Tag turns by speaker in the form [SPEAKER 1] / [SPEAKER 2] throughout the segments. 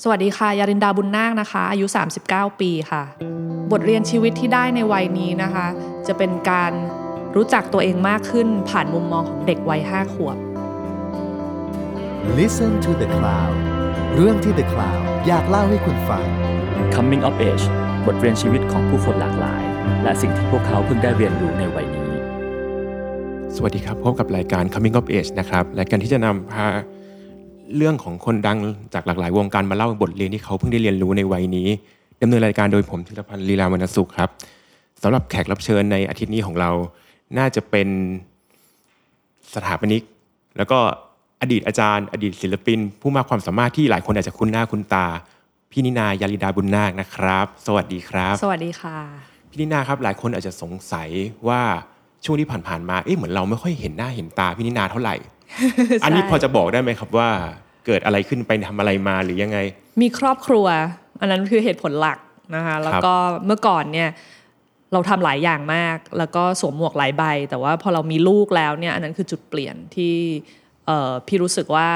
[SPEAKER 1] สวัสดีค่ะ ยารินดาบุญนาคนะคะ อายุ 39 ปีค่ะ บทเรียนชีวิตที่ได้ในวัยนี้นะคะ จะเป็นการรู้จักตัวเองมากขึ้นผ่านมุมมองของเด็กวัย 5 ขวบ
[SPEAKER 2] Listen to the Cloud เรื่องที่ The Cloud อยากเล่าให้คุณฟัง
[SPEAKER 3] Coming of Age บทเรียนชีวิตของผู้คนหลากหลาย และสิ่งที่พวกเขาเพิ่งได้เรียนรู้ในวัยนี้
[SPEAKER 4] สวัสดีครับพบกับรายการ Coming of Age นะครับรายการที่จะนำพา เรื่องของคนดังจากหลากหลายวงการมาเล่าบทเรียนที่เขาเพิ่งได้เรียนรู้ในวัยนี้ดำเนินรายการโดยผมธีรพันธ์ลีลาวรรณสุขครับสำหรับแขกรับเชิญในอาทิตย์นี้ของเรา น่าจะเป็นสถาปนิก แล้วก็อดีตอาจารย์ อดีตศิลปิน ผู้มากความสามารถที่หลายคนอาจจะคุ้นหน้าคุ้นตา พี่นินายาลิดาบุญนาคนะครับ สวัสดีครับ
[SPEAKER 1] สวัสดีค่ะ
[SPEAKER 4] พี่นินาครับหลายคนอาจจะสงสัยว่าช่วงที่ผ่านๆมาเอ๊ะเหมือนเราไม่ค่อยเห็นหน้าเห็นตาพี่นินาเท่าไหร่ อันนี้พอจะบอกได้ไหมครับว่า เกิดอะไรขึ้นไปทำอะไรมาหรือยังไง
[SPEAKER 1] มีครอบครัว อันนั้นคือเหตุผลหลักนะคะแล้วก็เมื่อก่อนเนี่ยเราทำหลายอย่างมาก แล้วก็สวมหมวกหลายใบ แต่ว่าพอเรามีลูกแล้วเนี่ยอันนั้นคือจุดเปลี่ยนที่เอ่อพี่รู้สึกว่า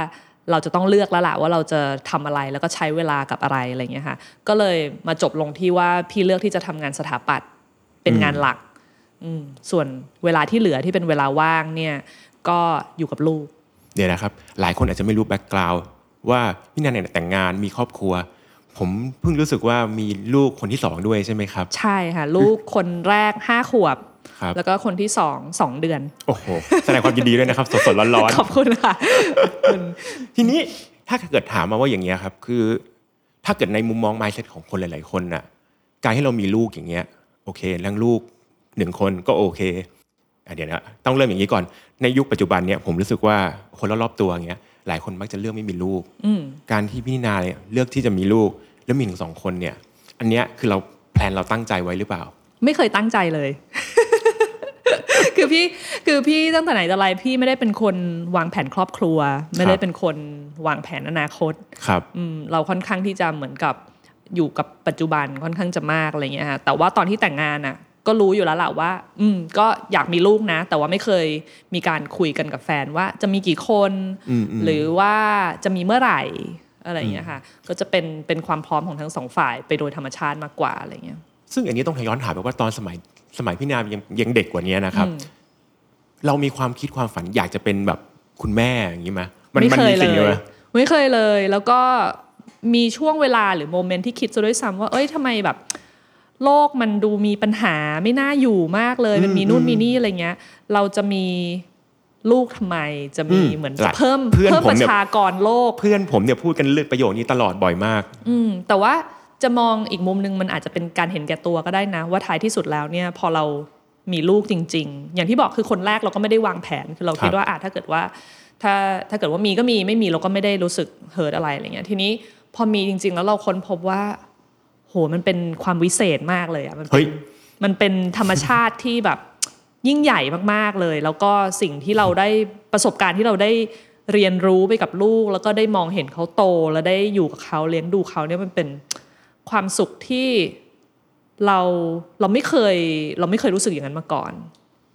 [SPEAKER 1] เราจะต้องเลือกแล้วล่ะว่าเราจะทำอะไรแล้วก็ใช้เวลากับอะไรอะไรเงี้ยค่ะก็เลยมาจบลงที่ว่าพี่เลือกที่จะทำงานสถาปัตย์เป็นงานหลักอืมส่วนเวลาที่เหลือที่เป็นเวลาว่างเนี่ยก็อยู่กับลูก
[SPEAKER 4] เดี๋ยวนะครับหลายคนอาจจะไม่รู้แบ็กกราวด์ว่าพี่นินาเนี่ยแต่งงานมีครอบครัว ผมเพิ่งรู้สึกว่ามีลูกคนที่สองด้วยใช่ไหมครับ
[SPEAKER 1] ใช่ค่ะ ลูกคนแรกห้าขวบ
[SPEAKER 4] ครับ
[SPEAKER 1] แล้วก็คนที่สองสองเดือน
[SPEAKER 4] โอ้โห แสดงความยินดีด้วยนะครับ สดๆร้อน
[SPEAKER 1] ขอบคุณค่ะ
[SPEAKER 4] ๆทีนี้ถ้าเกิดถามมาว่าอย่างเงี้ยครับ คือ ถ้าเกิดในมุมมอง mindset ของคนหลาย ๆ คนน่ะ การให้เรามีลูกอย่างเงี้ย โอเคเลี้ยงลูกหนึ่งคนก็โอเคอะ เดี๋ยวนะต้องเริ่มอย่างนี้ก่อนในยุคปัจจุบันเนี่ยผมรู้สึกว่าคนรอบๆตัวอย่างเงี้ยหลายคนมักจะเลือกไม่มีลูก
[SPEAKER 1] อืม
[SPEAKER 4] การที่พี่นินาเนี่ยเลือกที่จะมีลูกแล้วมีถึงสองคนเนี่ย อันเนี้ยคือเราแพลนเราตั้งใจไว้หรือเปล่า
[SPEAKER 1] ไม่เคยตั้งใจเลย คือพี่คือพี่ตั้งแต่ไหนแต่ไรพี่ไม่ได้เป็นคนวางแผนครอบครัว ไม่ได้เป็นคนวางแผนอนาคต
[SPEAKER 4] ครับ
[SPEAKER 1] อืมเราค่อนข้างที่จะเหมือนกับอยู่กับปัจจุบันค่อนข้างจะมากอะไรเงี้ยฮะแต่ว่าตอนที่แต่งงานอะ ก็รู้อยู่แล้วแหละว่า อืม ก็อยากมีลูกนะ แต่ว่าไม่เคยมีการคุยกันกับแฟนว่าจะมีกี่คน
[SPEAKER 4] อืมอืม
[SPEAKER 1] หรือว่าจะมีเมื่อไหร่อะไรเงี้ยค่ะ ก็จะเป็นเป็นความพร้อมของทั้งสองฝ่ายไปโดยธรรมชาติมากกว่าอะไรเงี้ย
[SPEAKER 4] ซึ่งอันนี้ต้องย้อนถามไปว่าตอนสมัยสมัยพี่นายังยังเด็กกว่านี้นะครับ เรามีความคิดความฝันอยากจะเป็นแบบคุณแม่อย่างนี้ไหมมัน
[SPEAKER 1] ไม่
[SPEAKER 4] มัน
[SPEAKER 1] เค
[SPEAKER 4] มี
[SPEAKER 1] ยเล
[SPEAKER 4] สิ่งนี้ไหม
[SPEAKER 1] ยไม่เคยเลย แล้วก็มีช่วงเวลาหรือโมเมนต์ที่คิดซะด้วยซ้ำว่า เอ้ยทำไมแบบ โลกมันดูมีปัญหาไม่น่าอยู่มากเลย มันมีนู่นมีนี่อะไรเงี้ย เราจะมีลูกทำไมจะมีเหมือนจะเพิ่ม
[SPEAKER 4] เพื่อน
[SPEAKER 1] เพิ่ม
[SPEAKER 4] ผม
[SPEAKER 1] ประ
[SPEAKER 4] เนี่ย
[SPEAKER 1] ชากรโลก
[SPEAKER 4] เพื่อนผมเนี่ยพูดกันเรื่องประโยคนี้ตลอดบ่อยมาก
[SPEAKER 1] อืมแต่ว่าจะมองอีกมุมหนึงมันอาจจะเป็นการเห็นแก่ตัวก็ได้นะ ว่าท้ายที่สุดแล้วเนี่ย พอเรามีลูกจริง ๆ อย่างที่บอกคือคนแรกเราก็ไม่ได้วางแผนคือเราคิด
[SPEAKER 4] ครับ
[SPEAKER 1] ว่าอะถ้าเกิดว่า ถ้าถ้าเกิดว่ามีก็มีไม่มีเราก็ไม่ได้รู้สึกเฮิร์ตอะไรอะไรเงี้ยทีนี้พอมีจริง ๆ แล้วเราค้นพบว่า โหมันเป็นความวิเศษมากเลยอะมันเป็
[SPEAKER 4] เฮ้
[SPEAKER 1] น
[SPEAKER 4] ย
[SPEAKER 1] มันเป็นธรรมชาติที่แบบยิ่งใหญ่มากๆเลย แล้วก็สิ่งที่เราได้ประสบการณ์ที่เราได้เรียนรู้ไปกับลูก แล้วก็ได้มองเห็นเขาโต แล้วได้อยู่กับเขาเลี้ยงดูเขาเนี่ยมันเป็นความสุขที่เราเราไม่เคยเราไม่เคยรู้สึกอย่างนั้นมาก่อน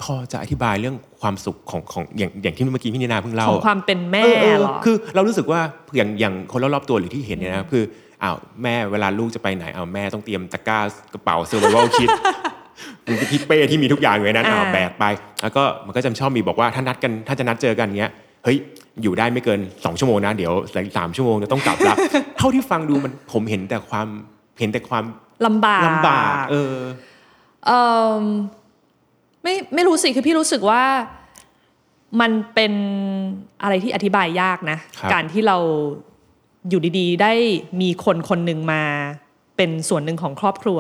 [SPEAKER 4] พอจะอธิบายเรื่องความสุขของของอย่างอย่างที่เมื่อกี้พี่นินาเพิ่งเล่า
[SPEAKER 1] ของความเป็นแม่
[SPEAKER 4] เออเออ
[SPEAKER 1] เหรอ
[SPEAKER 4] คือเรารู้สึกว่าอย่างอย่างคนรอบๆตัวหรือที่เห็นเนี่ยนะคือ อ้าวแม่เวลาลูกจะไปไหนอ้าวแม่ต้องเตรียมตะกร้ากระเป๋าเซอร์ไวลคิดพี่เป้ที่มีทุกอย่างอยู่ในนั้นอ้าว
[SPEAKER 1] อ่า
[SPEAKER 4] แบกไป แล้วก็มันก็จะชอบมีบอกว่าถ้านัดกันถ้าจะนัดเจอกันเงี้ยเฮ้ยอยู่ได้ไม่เกินสองชั่วโมงนะ เดี๋ยวสามชั่วโมงจะต้องกลับละเท่าที่ฟังดูมันผมเห็นแต่ความเห็นแต่ความ
[SPEAKER 1] ลำบาก
[SPEAKER 4] ลำบากเออ
[SPEAKER 1] เออไม่ไม่รู้สิคือพี่รู้สึกว่ามันเป็นอะไรที่อธิบายยากนะ
[SPEAKER 4] ครับ
[SPEAKER 1] การที่เรา อยู่ดีๆ ได้มีคนคนหนึ่งมาเป็นส่วนหนึ่งของครอบครัว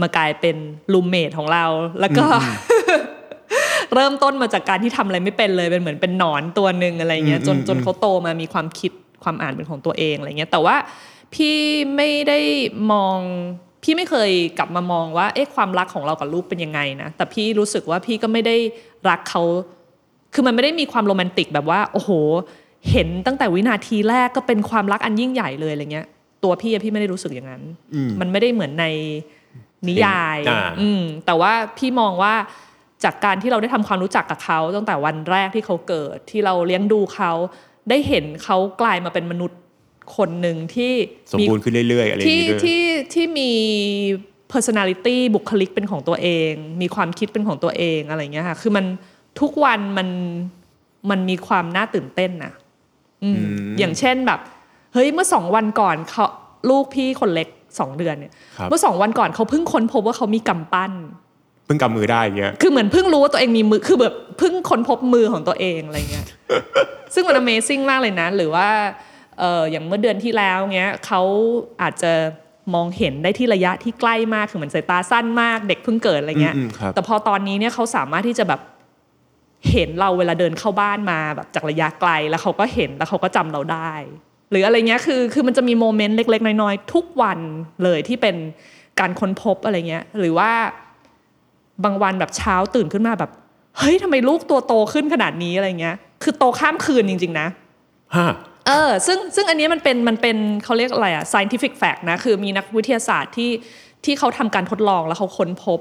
[SPEAKER 1] มากลายเป็นลูมเมทของเรา แล้วก็เริ่มต้นมาจากการที่ทำอะไรไม่เป็นเลยเป็นเหมือนเป็นหนอนตัวหนึ่งอะไรเงี้ยจนจนเขาโตมามีความคิดความอ่านเป็นของตัวเองอะไรเงี้ย แต่ว่าพี่ไม่ได้มองพี่ไม่เคยกลับมามองว่าเอ๊ะความรักของเรากับลูกเป็นยังไงนะแต่พี่รู้สึกว่าพี่ก็ไม่ได้รักเขาคือมันไม่ได้มีความโรแมนติกแบบว่า โอ้โห เห็นตั้งแต่วินาทีแรกก็เป็นความรักอันยิ่งใหญ่เลยอะไรเงี้ย ตัวพี่อะพี่ไม่ได้รู้สึกอย่างนั้น มันไม่ได้เหมือนในนิยาย
[SPEAKER 4] อ่า
[SPEAKER 1] อืมแต่ว่าพี่มองว่าจากการที่เราได้ทำความรู้จักกับเขาตั้งแต่วันแรกที่เขาเกิดที่เราเลี้ยงดูเขาได้เห็นเขากลายมาเป็นมนุษย์คนหนึ่งที่
[SPEAKER 4] สมบูรณ์ขึ้นเรื่อยๆอะไรอย่าง
[SPEAKER 1] ที่
[SPEAKER 4] นี้ด้วย
[SPEAKER 1] ที่ที่มี personality บุคลิกเป็นของตัวเอง มีความคิดเป็นของตัวเองอะไรเงี้ยค่ะคือมันทุกวันมันมันมีความน่าตื่นเต้นนะ อืมอย่างเช่นแบบเฮ้ยเมื่อสองวันก่อนเขาลูกพี่คนเล็กสองเดือนเนี่ย
[SPEAKER 4] ครับ
[SPEAKER 1] เมื่อสองวันก่อนเขาเพิ่งค้นพบว่าเขามีกำปั้น
[SPEAKER 4] เพิ่งกำมือได้อย่างเงี้ย
[SPEAKER 1] คือเหมือนเพิ่งรู้ว่าตัวเองมีมือคือแบบเพิ่งค้นพบมือของตัวเองอะไรเงี้ยซึ่งมัน Amazing มากเลยนะ หรือว่าเอออย่างเมื่อเดือนที่แล้วเงี้ยเขาอาจจะมองเห็นได้ที่ระยะที่ใกล้มากคือเหมือนสายตาสั้นมาก เด็กเพิ่งเกิดอะไรเงี้ย
[SPEAKER 4] อืมอืมครับ
[SPEAKER 1] แต่พอตอนนี้เนี่ยเขาสามารถที่จะแบบ เห็นเราเวลาเดินเข้าบ้านมาแบบจากระยะไกลแล้วเขาก็เห็นแล้วเขาก็จำเราได้ หรืออะไรเงี้ยคือคือมันจะมี moment เล็ก ๆ น้อยๆทุกวันเลยที่เป็นการค้นพบอะไรเงี้ย หรือว่าบางวันแบบเช้าตื่นขึ้นมาแบบเฮ้ยทำไมลูกตัวโตขึ้นขนาดนี้อะไรเงี้ย คือโตข้ามคืนจริง ๆ นะ
[SPEAKER 4] ฮะ
[SPEAKER 1] เออซึ่งซึ่งอันนี้มันเป็นมันเป็นเขาเรียกอะไรอะ scientific fact นะ คือมีนักวิทยาศาสตร์ที่ที่เขาทำการทดลองแล้วเขาค้นพบ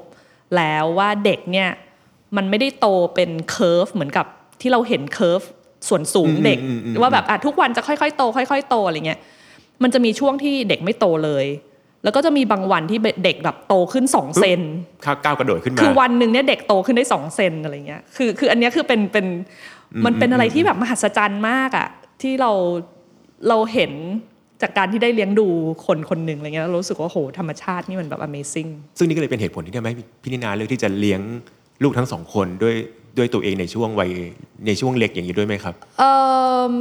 [SPEAKER 1] แล้วว่าเด็กเนี่ย มันไม่ได้โตเป็น curve เหมือนกับที่เราเห็นเคอร์ฟส่วนสูงเด็ก
[SPEAKER 4] อืมอืมอืม
[SPEAKER 1] ว่าแบบอะทุกวันจะค่อยๆโต ค่อย ๆ โตอะไรเงี้ยมันจะมีช่วงที่เด็กไม่โตเลย แล้วก็จะมีบางวันที่เด็กแบบโตขึ้นสองเซน
[SPEAKER 4] ข้าวก้าวกระโดดขึ้นมา
[SPEAKER 1] คือวันหนึ่งเนี่ยเด็กโตขึ้นได้สองเซนอะไรเงี้ยคือคืออันเนี้ยคือเป็นเป็นมันเป็นอะไรที่แบบมหัศจรรย์มากอะที่เราเราเห็นจากการที่ได้เลี้ยงดูคนคนหนึ่งอะไรเงี้ยแล้วรู้สึกว่าโหธรรมชาตินี่มันแบบ Amazing
[SPEAKER 4] ซึ่งนี่ก็เลยเป็นเหตุผลที่ทำให้พี่นินาเลือกที่จะเลี้ยง ลูกทั้งสองคนด้วยด้วยตัวเองในช่วงวัยในช่วงเล็กอย่างนี้ด้วยไหมครับ
[SPEAKER 1] เออ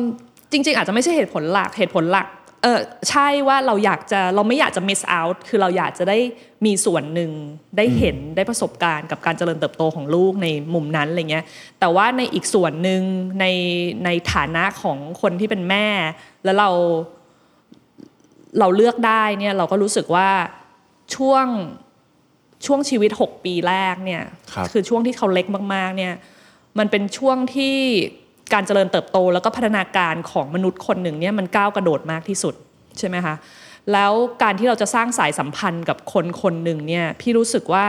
[SPEAKER 1] จริง ๆ อาจจะไม่ใช่เหตุผลหลักเหตุผลหลักเออใช่ว่าเราอยากจะเราไม่อยากจะ miss out คือเราอยากจะได้มีส่วนหนึ่งได้เห็นได้ประสบการณ์กับการเจริญเติบโตของลูกในมุมนั้นอะไรเงี้ยแต่ว่าในอีกส่วนหนึ่งในในฐานะของคนที่เป็นแม่ แล้วเราเราเลือกได้เนี่ยเราก็รู้สึกว่าช่วง ช่วงชีวิต 6 ปีแรกเนี่ย
[SPEAKER 4] ครับ
[SPEAKER 1] อช่วงที่เขาเล็กมาก ๆ เนี่ยมันเป็นช่วงที่การเจริญเติบโตแล้วก็พัฒนาการของมนุษย์คนหนึ่งเนี่ยมันก้าวกระโดดมากที่สุดใช่ไหมคะแล้วการที่เราจะสร้างสายสัมพันธ์กับคนคนหนึ่งเนี่ยพี่รู้สึกว่า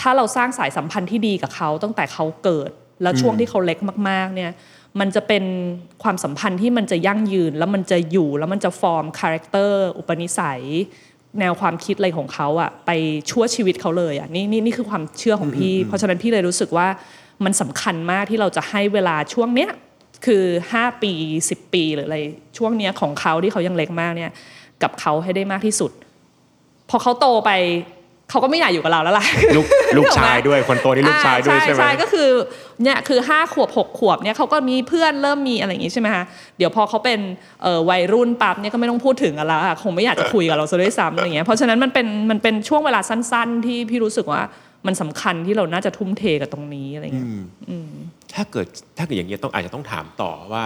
[SPEAKER 1] ถ้าเราสร้างสายสัมพันธ์ที่ดีกับเขาตั้งแต่เขาเกิด แล้วช่วงที่เขาเล็กมาก ๆ เนี่ยมันจะเป็นความสัมพันธ์ที่มันจะยั่งยืน แล้วมันจะอยู่แล้วมันจะ form character อุปนิสัย แนวความคิดอะไรของเขาอะไปชั่วชีวิตเขาเลยอะนี่นี่นี่คือความเชื่อของพี่ เพราะฉะนั้นพี่เลยรู้สึกว่ามันสำคัญมากที่เราจะให้เวลาช่วงเนี้ยคือ 5 ปี 10 ปีหรืออะไรช่วงเนี้ยของเขาที่เขายังเล็กมากเนี่ยกับเขาให้ได้มากที่สุด พอเขาโตไป เขาก็ไม่อยากอยู่กับเราแล้วล่ะ
[SPEAKER 4] ลูกลูกชายด้วยคนโตนี่ลูกชายด้วย
[SPEAKER 1] อ่
[SPEAKER 4] ใช่ไหม
[SPEAKER 1] ใช่ก็คือเนี่ยคือห้าขวบหกขวบเนี่ยเขาก็มีเพื่อนเริ่มมีอะไรอย่างงี้ใช่ไหมคะเดี๋ยวพอเขาเป็นเอ่อวัยรุ่นปั๊บเนี่ยก็ไม่ต้องพูดถึงกันแล้วอะคงไม่อยากจะคุยกับเราซะด้วยซ้ำอะไรเงี้ยเพราะฉะนั้นมันเป็นมันเป็นช่วงเวลาสั้น ๆ ที่พี่รู้สึกว่ามันสำคัญที่เราน่าจะทุ่มเทกับตรงนี้อะไรเงี้ย
[SPEAKER 4] ถ้าเกิดถ้าเกิดอย่างนี้ยต้องอาจจะต้องถามต่อว่า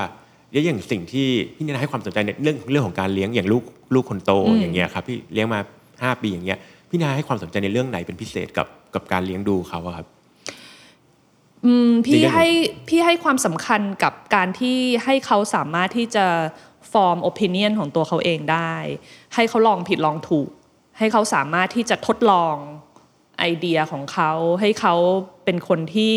[SPEAKER 4] แล้วอย่างสิ่งที่พี่นินาให้ความสนใจในเรื่องเรื่องของการเลี้ยงอย่างลูกลูกคนโตอย่างเงี้ยครับพี่เลี้ยงมาห้าปีอย่างเงี้ย พี่นินาให้ความสนใจในเรื่องไหนเป็นพิเศษกับกับการเลี้ยงดูเขาอะครับ
[SPEAKER 1] อืมพี่
[SPEAKER 4] จริงๆ
[SPEAKER 1] ให้พี่ให้ความสำคัญกับการที่ให้เขาสามารถที่จะฟอร์ม opinion ของตัวเขาเองได้ ให้เขาลองผิดลองถูก ให้เขาสามารถที่จะทดลองไอเดียของเขา ให้เขาเป็นคนที่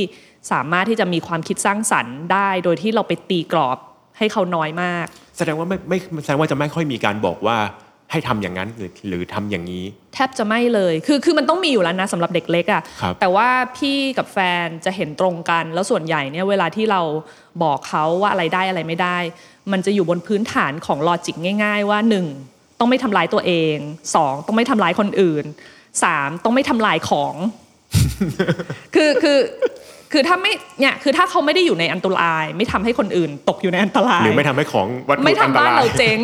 [SPEAKER 1] สามารถที่จะมีความคิดสร้างสรรค์ได้ โดยที่เราไปตีกรอบให้เขาน้อยมาก
[SPEAKER 4] แสดงว่าไม่ไม่แสดงว่าจะไม่ค่อยมีการบอกว่า ให้ทำอย่างนั้นหรือหรือทำอย่างนี้
[SPEAKER 1] แทบจะไม่เลยคือคือมันต้องมีอยู่แล้วนะสำหรับเด็กเล็กอะ
[SPEAKER 4] ครับ
[SPEAKER 1] แต่ว่าพี่กับแฟนจะเห็นตรงกัน แล้วส่วนใหญ่เนี่ยเวลาที่เราบอกเขาว่าอะไรได้อะไรไม่ได้ มันจะอยู่บนพื้นฐานของลอจิกง่าย ๆ ว่าหนึ่งต้องไม่ทำร้ายตัวเองสองต้องไม่ทำร้ายคนอื่นสามต้องไม่ทำลายของ คือคือคือถ้าไม่เนี่ยคือถ้าเขาไม่ได้อยู่ในอันตราย ไม่ทำให้คนอื่น ตกอยู่ในอันตราย
[SPEAKER 4] หรือไม่ทำให้ของวัตถุ
[SPEAKER 1] ไม่
[SPEAKER 4] อัน
[SPEAKER 1] ทำ
[SPEAKER 4] ต
[SPEAKER 1] บ้าน
[SPEAKER 4] ราย
[SPEAKER 1] เราเจ๊ง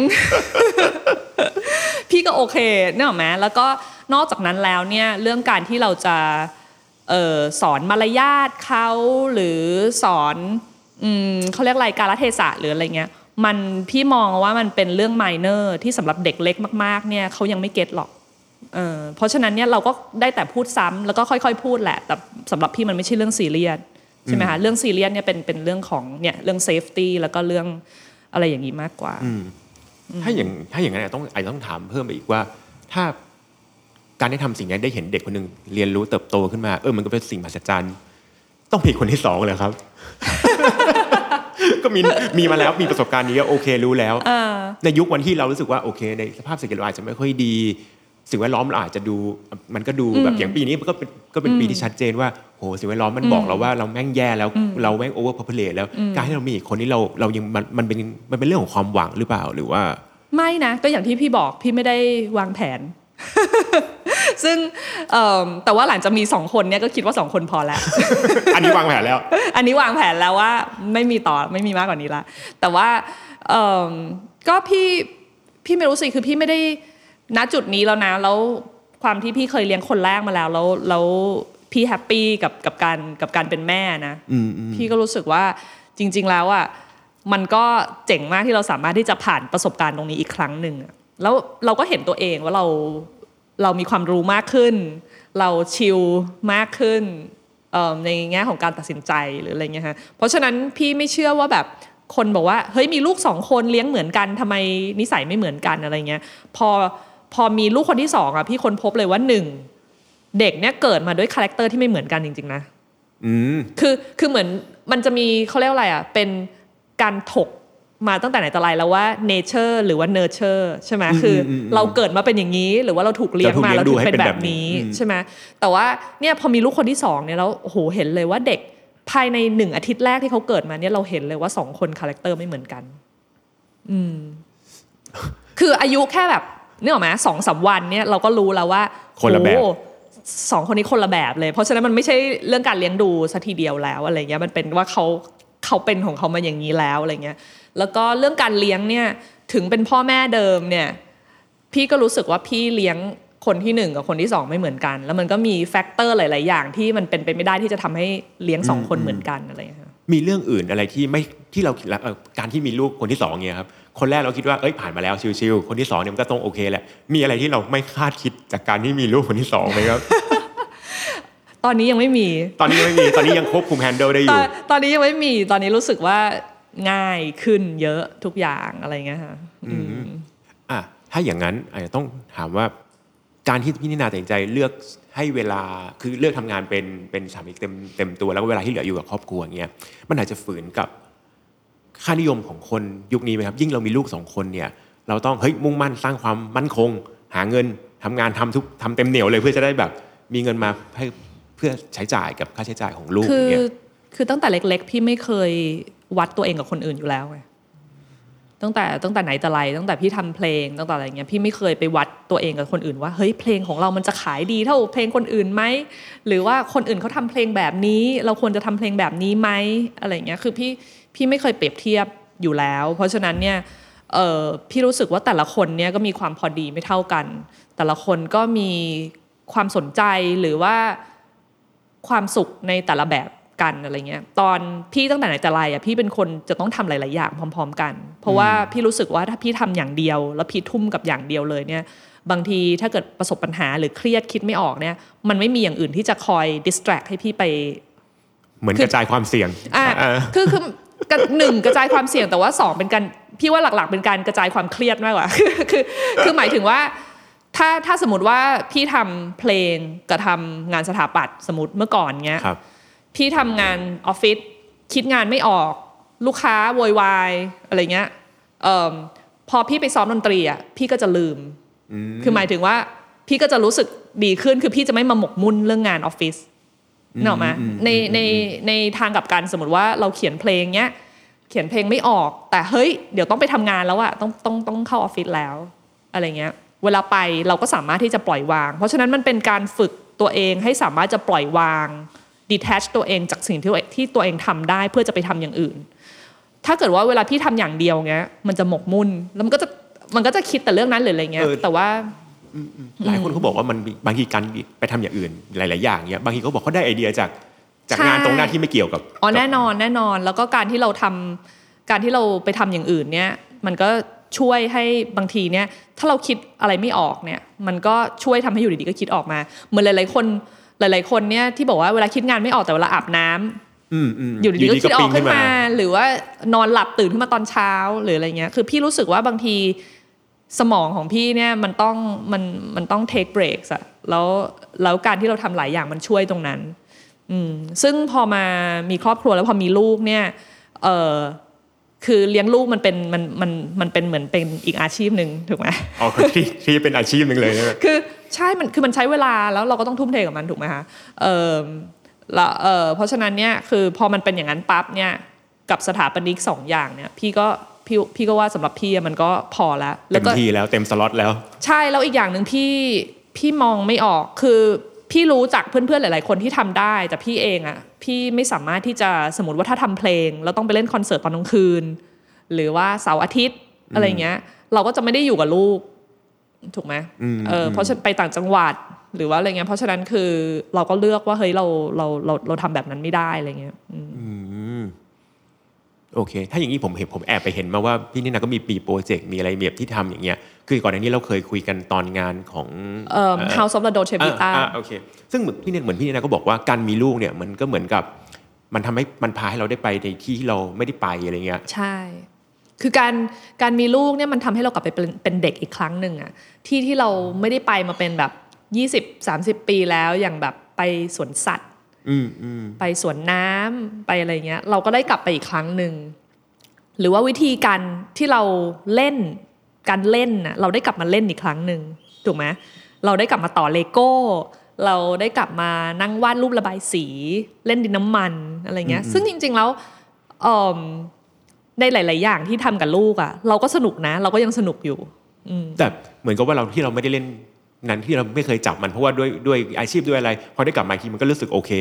[SPEAKER 1] พี่ก็โอเคเนกอะไหมแล้วก็นอกจากนั้นแล้วเนี่ยเรื่องการที่เราจะออสอนมารยาทเขาหรือสอนอเขาเรียกอะไรการละเทศะหรืออะไรเงี้ยมันพี่มองว่ามันเป็นเรื่องไมเนอร์ที่สำหรับเด็กเล็กมาก ๆ เนี่ยเขายังไม่เก็ตหรอกเออเพราะฉะนั้นเนี่ยเราก็ได้แต่พูดซ้ำแล้วก็ค่อย ๆ พูดแหละ แต่สำหรับพี่มันไม่ใช่เรื่องซีเรียสใช่ไหมคะเรื่องซีเรียสเนี่ยเป็นเป็นเรื่องของเนี่ยเรื่อง safety แล้วก็เรื่องอะไรอย่างนี้มากกว่า
[SPEAKER 4] ถ้าอย่างถ้าอย่างนั้นอาจจะต้องอาจจะต้องถามเพิ่มไปอีกว่า ถ้าการได้ทำสิ่งนี้ได้เห็นเด็กคนหนึ่งเรียนรู้เติบโตขึ้นมาเออมันก็เป็นสิ่งมหัศจรรย์ ต้องมีคนที่สองเลยครับ ก็มีมีมาแล้วมีประสบการณ์นี้ก็โอเครู้แล้ว
[SPEAKER 1] เออ
[SPEAKER 4] ในยุควันที่เรารู้สึกว่าโอเค ในสภาพเศรษฐกิจเราอาจจะไม่ค่อยดี สิ่งแวดล้อมเราอาจจะดูมันก็ดูแบบอย่างปีนี้มันก็เป็นก็เป็นปีที่ชัดเจนว่าโหสิ่งแวดล้อมมันบอกเราว่าเราแม่งแย่แล้วเราแม่งโอเวอร์พ p เพลแล้วการที่เรามีอีกคนที่เราเรายังมันมันเป็นมันเป็นเรื่องของความหวังหรือเปล่าหรือว่า
[SPEAKER 1] ไม่นะก็อย่างที่พี่บอกพี่ไม่ได้วางแผน ซึ่งเอิ่มแต่ว่าหลังจากมีสองคนเนี่ยก็คิดว่าสองคนพอแล้ว
[SPEAKER 4] อันนี้วางแผนแล้ว
[SPEAKER 1] อันนี้วางแผนแล้วว่าไม่มีต่อไม่มีมากกว่านี้ละแต่ว่าเอิ่มก็พี่พี่ไม่รู้สิคือพี่ไม่ได้ ณจุดนี้แล้วนะแล้วความที่พี่เคยเลี้ยงคนแรกมาแล้วแล้วแล้วพี่แฮปปี้กับกับการกับการเป็นแม่นะ
[SPEAKER 4] อืมอืม
[SPEAKER 1] พี่ก็รู้สึกว่าจริง ๆ แล้วอะมันก็เจ๋งมากที่เราสามารถที่จะผ่านประสบการณ์ตรงนี้อีกครั้งหนึ่งอะแล้วเราก็เห็นตัวเองว่าเราเรามีความรู้มากขึ้น เราชิลมากขึ้นเอิ่มในแง่ของการตัดสินใจหรืออะไรเงี้ยฮะเพราะฉะนั้นพี่ไม่เชื่อว่าแบบคนบอกว่าเฮ้ยมีลูกสองคนเลี้ยงเหมือนกันทำไมนิสัยไม่เหมือนกันอะไรเงี้ยพอ พอมีลูกคนที่สองอะพี่ค้นพบเลยว่าหนึ่งเด็กเนี่ยเกิดมาด้วย character ที่ไม่เหมือนกันจริงๆนะ
[SPEAKER 4] อืม
[SPEAKER 1] คือคือเหมือนมันจะมีเขาเรียกว่าอะไรอะเป็นการถกมาตั้งแต่ไหนแต่ไรแล้วว่า nature หรือว่า nurture ใช่ไหมคือเราเกิดมาเป็นอย่างนี้ หรือว่าเราถูกเลี้ยงมา
[SPEAKER 4] เรา
[SPEAKER 1] เรา
[SPEAKER 4] ถู
[SPEAKER 1] ถู
[SPEAKER 4] ก
[SPEAKER 1] ก
[SPEAKER 4] เลี้ยงดูให้
[SPEAKER 1] เป็น
[SPEAKER 4] เป็น
[SPEAKER 1] แบ
[SPEAKER 4] แบบบนี้
[SPEAKER 1] นี้
[SPEAKER 4] อืม
[SPEAKER 1] ใช่ไหมแต่ว่าเนี่ยพอมีลูกคนที่สองเนี่ยแล้วโอ้โหเห็นเลยว่าเด็กภายในหนึ่งอาทิตย์แรกที่เขาเกิดมาเนี่ยเราเห็นเลยว่าสองคน character ไม่เหมือนกัน อืม คืออายุแค่แบบ นึกออกไหมสองสามวันเนี่ยเราก็รู้แล้วว่า
[SPEAKER 4] คนละแบบ
[SPEAKER 1] โอ้สองคนนี้คนละแบบเลย เพราะฉะนั้นมันไม่ใช่เรื่องการเลี้ยงดูซะทีเดียวแล้วอะไรเงี้ยมันเป็นว่าเขาเขาเป็นของเขามาอย่างนี้แล้วอะไรเงี้ยแล้วก็เรื่องการเลี้ยงเนี่ยถึงเป็นพ่อแม่เดิมเนี่ยพี่ก็รู้สึกว่าพี่เลี้ยงคนที่หนึ่งกับคนที่สองไม่เหมือนกัน แล้วมันก็มีแฟกเตอร์หลาย ๆ อย่างที่มันเป็นไปไม่ได้ที่จะทำให้เลี้ยงสองคนเหมือนกันอะไรเงี้ยค่ะ
[SPEAKER 4] มีเรื่องอื่นอะไรที่ไม่ที่เราคิดแล้วเอ่อการที่มีลูกคนที่สองเนี่ยครับ คนแรกเราคิดว่าเอ้ยผ่านมาแล้วชิวๆคนที่สองเนี่ยมันก็ต้องโอเคแหละมีอะไรที่เราไม่คาดคิดจากการที่มีลูกคนที่สองไหมครับ
[SPEAKER 1] ตอนนี้ยังไม่มี
[SPEAKER 4] ตอนนี้ยังไม่มี ตอนนี้ยังควบคุมแฮนเดิลได้อ
[SPEAKER 1] ตอยู่นตอนนี้ยังไม่มี ตอนนี้รู้สึกว่าง่ายขึ้นเยอะทุกอย่างอะไรเงี้ยค่ะอืม
[SPEAKER 4] อะ ถ้าอย่างนั้นอาจจะต้องถามว่า การที่พี่นินาตัดสินใจเลือกให้เวลา คือเลือกทำงานเป็นเป็นสามีเต็มเต็มตัวแล้วก็เวลาที่เหลืออยู่กับครอบครัวอย่างเงี้ย มันอาจจะฝืนกับ ค่านิยมของคนยุคนี้ไหมครับ ยิ่งเรามีลูกสองคนเนี่ย เราต้องเฮ้ยมุ่งมั่นสร้างความมั่นคง หาเงินทำงานทำทุกทำเต็มเหนียวเลยเพื่อจะได้แบบมีเงินมาให้เพื่อใช้จ่ายกับค่าใช้จ่ายของลูก
[SPEAKER 1] คื
[SPEAKER 4] อ
[SPEAKER 1] อย่าง
[SPEAKER 4] เงี้ย
[SPEAKER 1] คือตั้งแต่เล็ก ๆ พี่ไม่เคยวัดตัวเองกับคนอื่นอยู่แล้วไงตั้งแต่ตั้งแต่ไหนแต่ไรตั้งแต่พี่ทำเพลงตั้งแต่อะไรเงี้ยพี่ไม่เคยไปวัดตัวเองกับคนอื่นว่าเฮ้ยเพลงของเรามันจะขายดีเท่าเพลงคนอื่นไหมหรือว่าคนอื่นเขาทำเพลงแบบนี้ เราควรจะทำเพลงแบบนี้ไหมอะไรเงี้ยคือพี่ พี่ไม่เคยเปรียบเทียบอยู่แล้ว เพราะฉะนั้นเนี่ยเออพี่รู้สึกว่าแต่ละคนเนี่ยก็มีความพอดีไม่เท่ากัน แต่ละคนก็มีความสนใจหรือว่าความสุขในแต่ละแบบกันอะไรเงี้ยตอนพี่ตั้งแต่ไหนแต่ไรอะพี่เป็นคนจะต้องทำหลาย ๆ อย่างพร้อม ๆ กัน เพราะว่าพี่รู้สึกว่าถ้าพี่ทำอย่างเดียว แล้วพี่ทุ่มกับอย่างเดียวเลยเนี่ยบางทีถ้าเกิดประสบปัญหาหรือเครียดคิดไม่ออกเนี่ยมันไม่มีอย่างอื่นที่จะคอย distract ให้พี่ไป
[SPEAKER 4] เหมือน
[SPEAKER 1] คื
[SPEAKER 4] ก
[SPEAKER 1] อ
[SPEAKER 4] ระจายความเสี่ยง
[SPEAKER 1] อะ
[SPEAKER 4] อ่า
[SPEAKER 1] คือคือ กระหนึ่งกระจายความเสี่ยงแต่ว่าสองเป็นการพี่ว่าหลักๆ เป็นการกระจายความเครียดมากกว่าคือคือคือหมายถึงว่าถ้าถ้าสมมติว่าพี่ทำเพลงกับทำงานสถาปัตย์สมมติเมื่อก่อนเงี้ย
[SPEAKER 4] ครับ
[SPEAKER 1] พี่ทำงานออฟฟิศคิดงานไม่ออก ลูกค้าโวยวายอะไรเงี้ยเอิ่มพอพี่ไปซ้อมดนตรีอะพี่ก็จะลืม คือหมายถึงว่าพี่ก็จะรู้สึกดีขึ้นคือพี่จะไม่มาหมกมุ่นเรื่องงานออฟฟิศ เนกอะไหมในในในทางกลับกันสมมติว่าเราเขียนเพลงเนี้ยเขียนเพลงไม่ออก แต่เฮ้ยเดี๋ยวต้องไปทำงานแล้วอะต้องต้องต้องเข้าออฟฟิศแล้วอะไรเงี้ย เวลาไปเราก็สามารถที่จะปล่อยวาง เพราะฉะนั้นมันเป็นการฝึกตัวเองให้สามารถจะปล่อยวาง detach ตัวเองจากสิ่งที่ตัวที่ตัวเองทำได้เพื่อจะไปทำอย่างอื่น ถ้าเกิดว่าเวลาพี่ทำอย่างเดียวเงี้ยมันจะหมกมุ่นแล้วมันก็จะมันก็จะคิดแต่เรื่องนั้นหรืออะไรเงี้ย
[SPEAKER 4] เออ
[SPEAKER 1] แต่ว่า
[SPEAKER 4] หลายคนเขาบอกว่ามันมีบางทีการไปทำอย่างอื่นหลาย ๆ อย่างเนี้ยบางทีเขาบอกเขาได้ไอเดียจากจาก
[SPEAKER 1] ใช่
[SPEAKER 4] งานตรงหน้าที่ไม่เกี่ยวกับ
[SPEAKER 1] อ๋อ
[SPEAKER 4] กับ
[SPEAKER 1] แน่นอนแน่นอน แล้วก็การที่เราทำการที่เราไปทำอย่างอื่นเนี่ย มันก็ช่วยให้บางทีเนี่ยถ้าเราคิดอะไรไม่ออกเนี่ย มันก็ช่วยทำให้อยู่ดีๆก็คิดออกมา เหมือนหลาย ๆ คนหลาย ๆ คนเนี่ยที่บอกว่าเวลาคิดงานไม่ออกแต่เวลาอาบน้ำ
[SPEAKER 4] อืมอืม
[SPEAKER 1] อยู่ดีๆก็คิดออก
[SPEAKER 4] ปิ๊ง
[SPEAKER 1] ขึ้นมา หรือว่านอนหลับตื่นขึ้นมาตอนเช้าหรืออะไรเงี้ย คือพี่รู้สึกว่าบางที สมองของพี่เนี่ยมันต้องมันมันต้อง take breaks อะแล้วแล้วการที่เราทำหลายอย่างมันช่วยตรงนั้นอืมซึ่งพอมามีครอบครัวแล้วพอมีลูกเนี่ยเออคือเลี้ยงลูกมันเป็นมันมันมันเป็นเหมือนเป็นอีกอาชีพหนึ่งถูกไหม
[SPEAKER 4] อ๋อที่ที่เป็นอาชีพหนึ่งเลยใช่ไหม
[SPEAKER 1] คือใช่มันคือมันใช้เวลาแล้วเราก็ต้องทุ่มเทกับมันถูกไหมคะเออแล้วเออเพราะฉะนั้นเนี่ยคือพอมันเป็นอย่างนั้นปั๊บเนี่ยกับสถาปนิกสองอย่างเนี่ยพี่ก็ พี่พี่ก็ว่าสำหรับพี่อะมันก็พอแล้วแล้
[SPEAKER 4] เต็
[SPEAKER 1] ว
[SPEAKER 4] ม
[SPEAKER 1] ก็
[SPEAKER 4] ที่แล้วเต็มสล็อตแล้ว
[SPEAKER 1] ใช่แล้วอีกอย่างหนึ่งพี่พี่มองไม่ออกคือพี่รู้จักเพื่อนๆหลาย ๆ คนที่ทำได้ แต่พี่เองอะพี่ไม่สามารถที่จะสมมติว่าถ้าทำเพลง แล้วต้องไปเล่นคอนเสิร์ตตอนกลางคืน หรือว่าเสาร์อาทิตย์อะไรเงี้ย เราก็จะไม่ได้อยู่กับลูกถูกไหม
[SPEAKER 4] อืม
[SPEAKER 1] เออเพราะฉะนันไปต่างจังหวัดหรือว่าอะไรเงี้ยเพราะฉะนั้นคือเราก็เลือกว่าเฮ้ยเราเราเราเราทำแบบนั้นไม่ได้อะไรเงี้ยอืม
[SPEAKER 4] อืม โอเค ถ้าอย่างนี้ผมเห็นผมแอบไปเห็นมาว่าพี่นี่นาก็มีปีโปรเจกต์มีอะไรแบบที่ทำอย่างเงี้ย คือก่อนหน้านี้เราเคยคุยกันตอนงานของ
[SPEAKER 1] เอ่อ House of the Dolce Vita
[SPEAKER 4] อ่าอ่าโอเค ซึ่งเหมือนพี่เนี่ยเหมือนพี่เนี่ยนะก็บอกว่าการมีลูกเนี่ยมันก็เหมือนกับ มันทำให้มันพาให้เราได้ไปในที่ที่เราไม่ได้ไปอะไรเงี้ย
[SPEAKER 1] ใช่ คือการการมีลูกเนี่ยมันทำให้เรากลับไปเป็นเป็นเด็กอีกครั้งหนึ่งอะที่ที่เราไม่ได้ไปมาเป็นแบบ 20 30 ปีแล้วอย่างแบบไปสวนสัตว์
[SPEAKER 4] อืมอืม
[SPEAKER 1] ไปสวนน้ำไปอะไรเงี้ย เราก็ได้กลับไปอีกครั้งหนึ่งหรือว่าวิธีการที่เราเล่นการเล่นน่ะเราได้กลับมาเล่นอีกครั้งหนึ่งถูกไหมเราได้กลับมาต่อเลโก้ เราได้กลับมานั่งวาดรูประบายสี เล่นดินน้ำมันอะไรเงี้ย ซึ่งจริง ๆ แล้วเอิ่มในหลาย ๆ อย่างที่ทำกับลูกอะ่ะ เราก็สนุกนะ เราก็ยังสนุกอยู่อืม
[SPEAKER 4] แต่เหมือนกับว่าเราที่เราไม่ได้เล่น นั้นที่เราไม่เคยจับมันเพราะว่าด้วยด้วยอาชีพด้วยอะไรพอได้กลับมาอีกทีมันก็รู้สึกโอเค